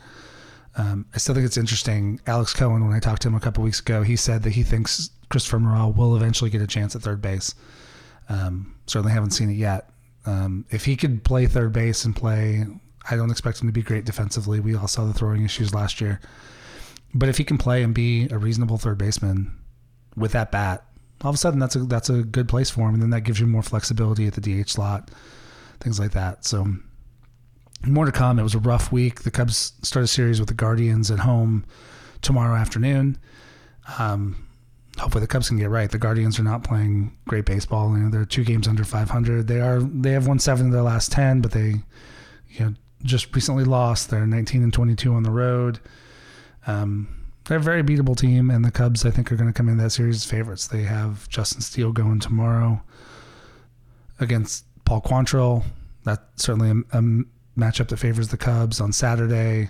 Um, I still think it's interesting. Alex Cohen, when I talked to him a couple weeks ago, he said that he thinks Christopher Morel will eventually get a chance at third base. Um, certainly haven't seen it yet. Um, if he could play third base and play, I don't expect him to be great defensively. We all saw the throwing issues last year. But if he can play and be a reasonable third baseman with that bat, all of a sudden that's a that's a good place for him, and then that gives you more flexibility at the DH slot, things like that. So more to come. It was a rough week. The Cubs start a series with the Guardians at home tomorrow afternoon. Um, hopefully the Cubs can get right. The Guardians are not playing great baseball. You know, they're two games under 500. They are they have won seven of their last ten, but they you know just recently lost. They're 19 and 22 on the road. Um, they're a very beatable team, and the Cubs I think are going to come in that series as favorites. They have Justin Steele going tomorrow against Paul Quantrill. That's certainly a, a matchup that favors the Cubs on Saturday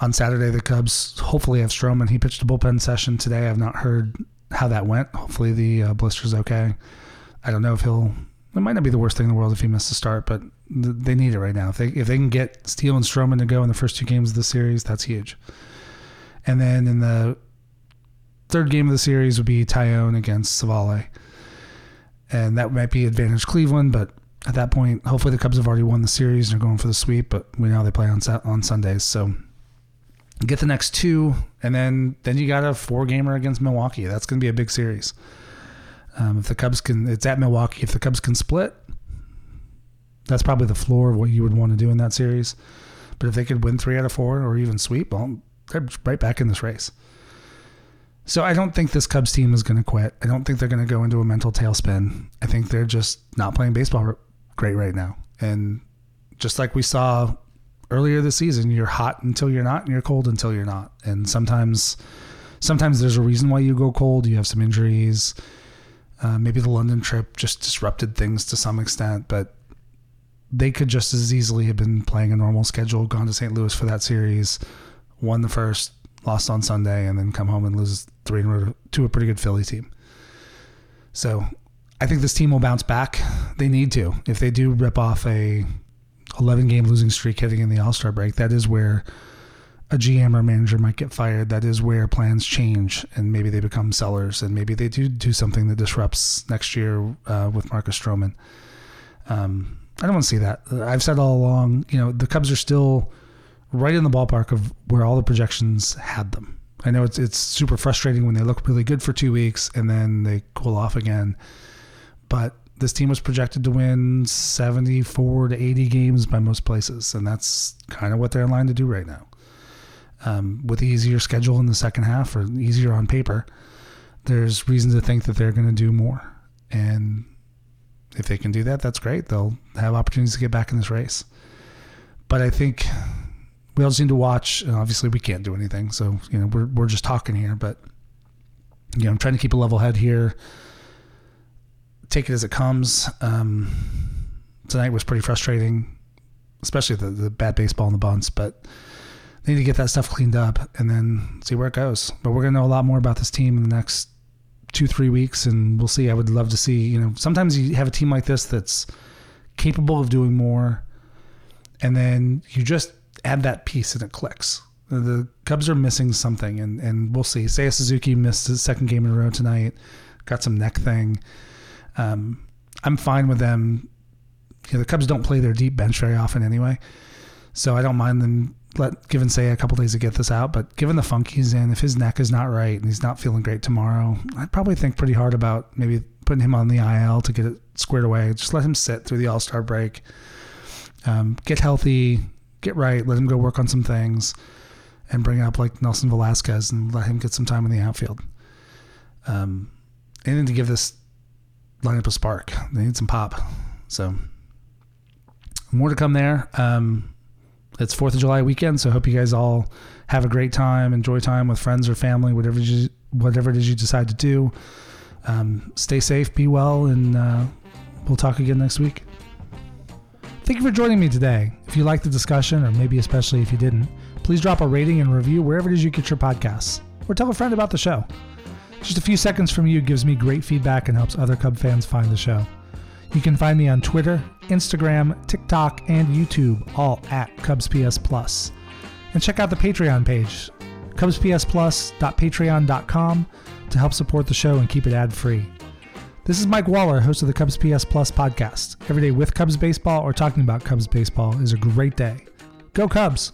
on Saturday, the Cubs hopefully have Stroman. He pitched a bullpen session today. I've not heard how that went. Hopefully the uh, blister's okay. I don't know if he'll. It might not be the worst thing in the world if he misses a start, but th- they need it right now. If they if they can get Steele and Stroman to go in the first two games of the series, that's huge. And then in the third game of the series would be Taillon against Civale, and that might be advantage Cleveland. But at that point, hopefully the Cubs have already won the series and are going for the sweep. But we know they play on on Sundays, so get the next two, and then then you got a four gamer against Milwaukee. That's going to be a big series. Um, if the Cubs can, it's at Milwaukee. If the Cubs can split, that's probably the floor of what you would want to do in that series. But if they could win three out of four or even sweep, well, they're right back in this race. So I don't think this Cubs team is going to quit. I don't think they're going to go into a mental tailspin. I think they're just not playing baseball great right now. And just like we saw earlier this season, you're hot until you're not, and you're cold until you're not. And sometimes, sometimes there's a reason why you go cold. You have some injuries. Uh, maybe the London trip just disrupted things to some extent, but they could just as easily have been playing a normal schedule, gone to St. Louis for that series, won the first, lost on Sunday, and then come home and lose three to a pretty good Philly team. So I think this team will bounce back. They need to. If they do rip off a 11 game losing streak heading in the All Star break, that is where a GM or manager might get fired. That is where plans change and maybe they become sellers and maybe they do do something that disrupts next year uh, with Marcus Stroman. Um, I don't want to see that. I've said all along, you know, the Cubs are still right in the ballpark of where all the projections had them. I know it's it's super frustrating when they look really good for two weeks and then they cool off again, but this team was projected to win 74 to 80 games by most places, and that's kind of what they're in line to do right now. Um, with the easier schedule in the second half, or easier on paper, there's reason to think that they're going to do more. And if they can do that, that's great. They'll have opportunities to get back in this race. But I think we all just need to watch. And obviously, we can't do anything, so you know we're we're just talking here. But you know, I'm trying to keep a level head here take it as it comes. Um, tonight was pretty frustrating, especially the, the bad baseball and the bunts, but they need to get that stuff cleaned up and then see where it goes. But we're going to know a lot more about this team in the next two, three weeks, and we'll see. I would love to see, you know, sometimes you have a team like this that's capable of doing more, and then you just add that piece and it clicks. The Cubs are missing something, and, and we'll see. Seiya Suzuki missed his second game in a row tonight, got some neck thing. Um, I'm fine with them. You know, the Cubs don't play their deep bench very often anyway, so I don't mind them let given say a couple days to get this out. But given the funk he's in, if his neck is not right and he's not feeling great tomorrow, I'd probably think pretty hard about maybe putting him on the IL to get it squared away. Just let him sit through the All Star break, um, get healthy, get right, let him go work on some things, and bring up like Nelson Velazquez and let him get some time in the outfield. Um, and then to give this line up a spark. They need some pop. So more to come there. Um, it's Fourth of July weekend, so I hope you guys all have a great time, enjoy time with friends or family, whatever you, whatever it is you decide to do. Um, stay safe, be well, and uh, we'll talk again next week. Thank you for joining me today. If you liked the discussion, or maybe especially if you didn't, please drop a rating and review wherever it is you get your podcasts, or tell a friend about the show. Just a few seconds from you gives me great feedback and helps other Cub fans find the show. You can find me on Twitter, Instagram, TikTok, and YouTube, all at CubsPS Plus. And check out the Patreon page, cubspsplus.patreon.com. to help support the show and keep it ad free. This is Mike Waller, host of the Cubs PS Plus podcast. Every day with Cubs baseball or talking about Cubs baseball is a great day. Go Cubs!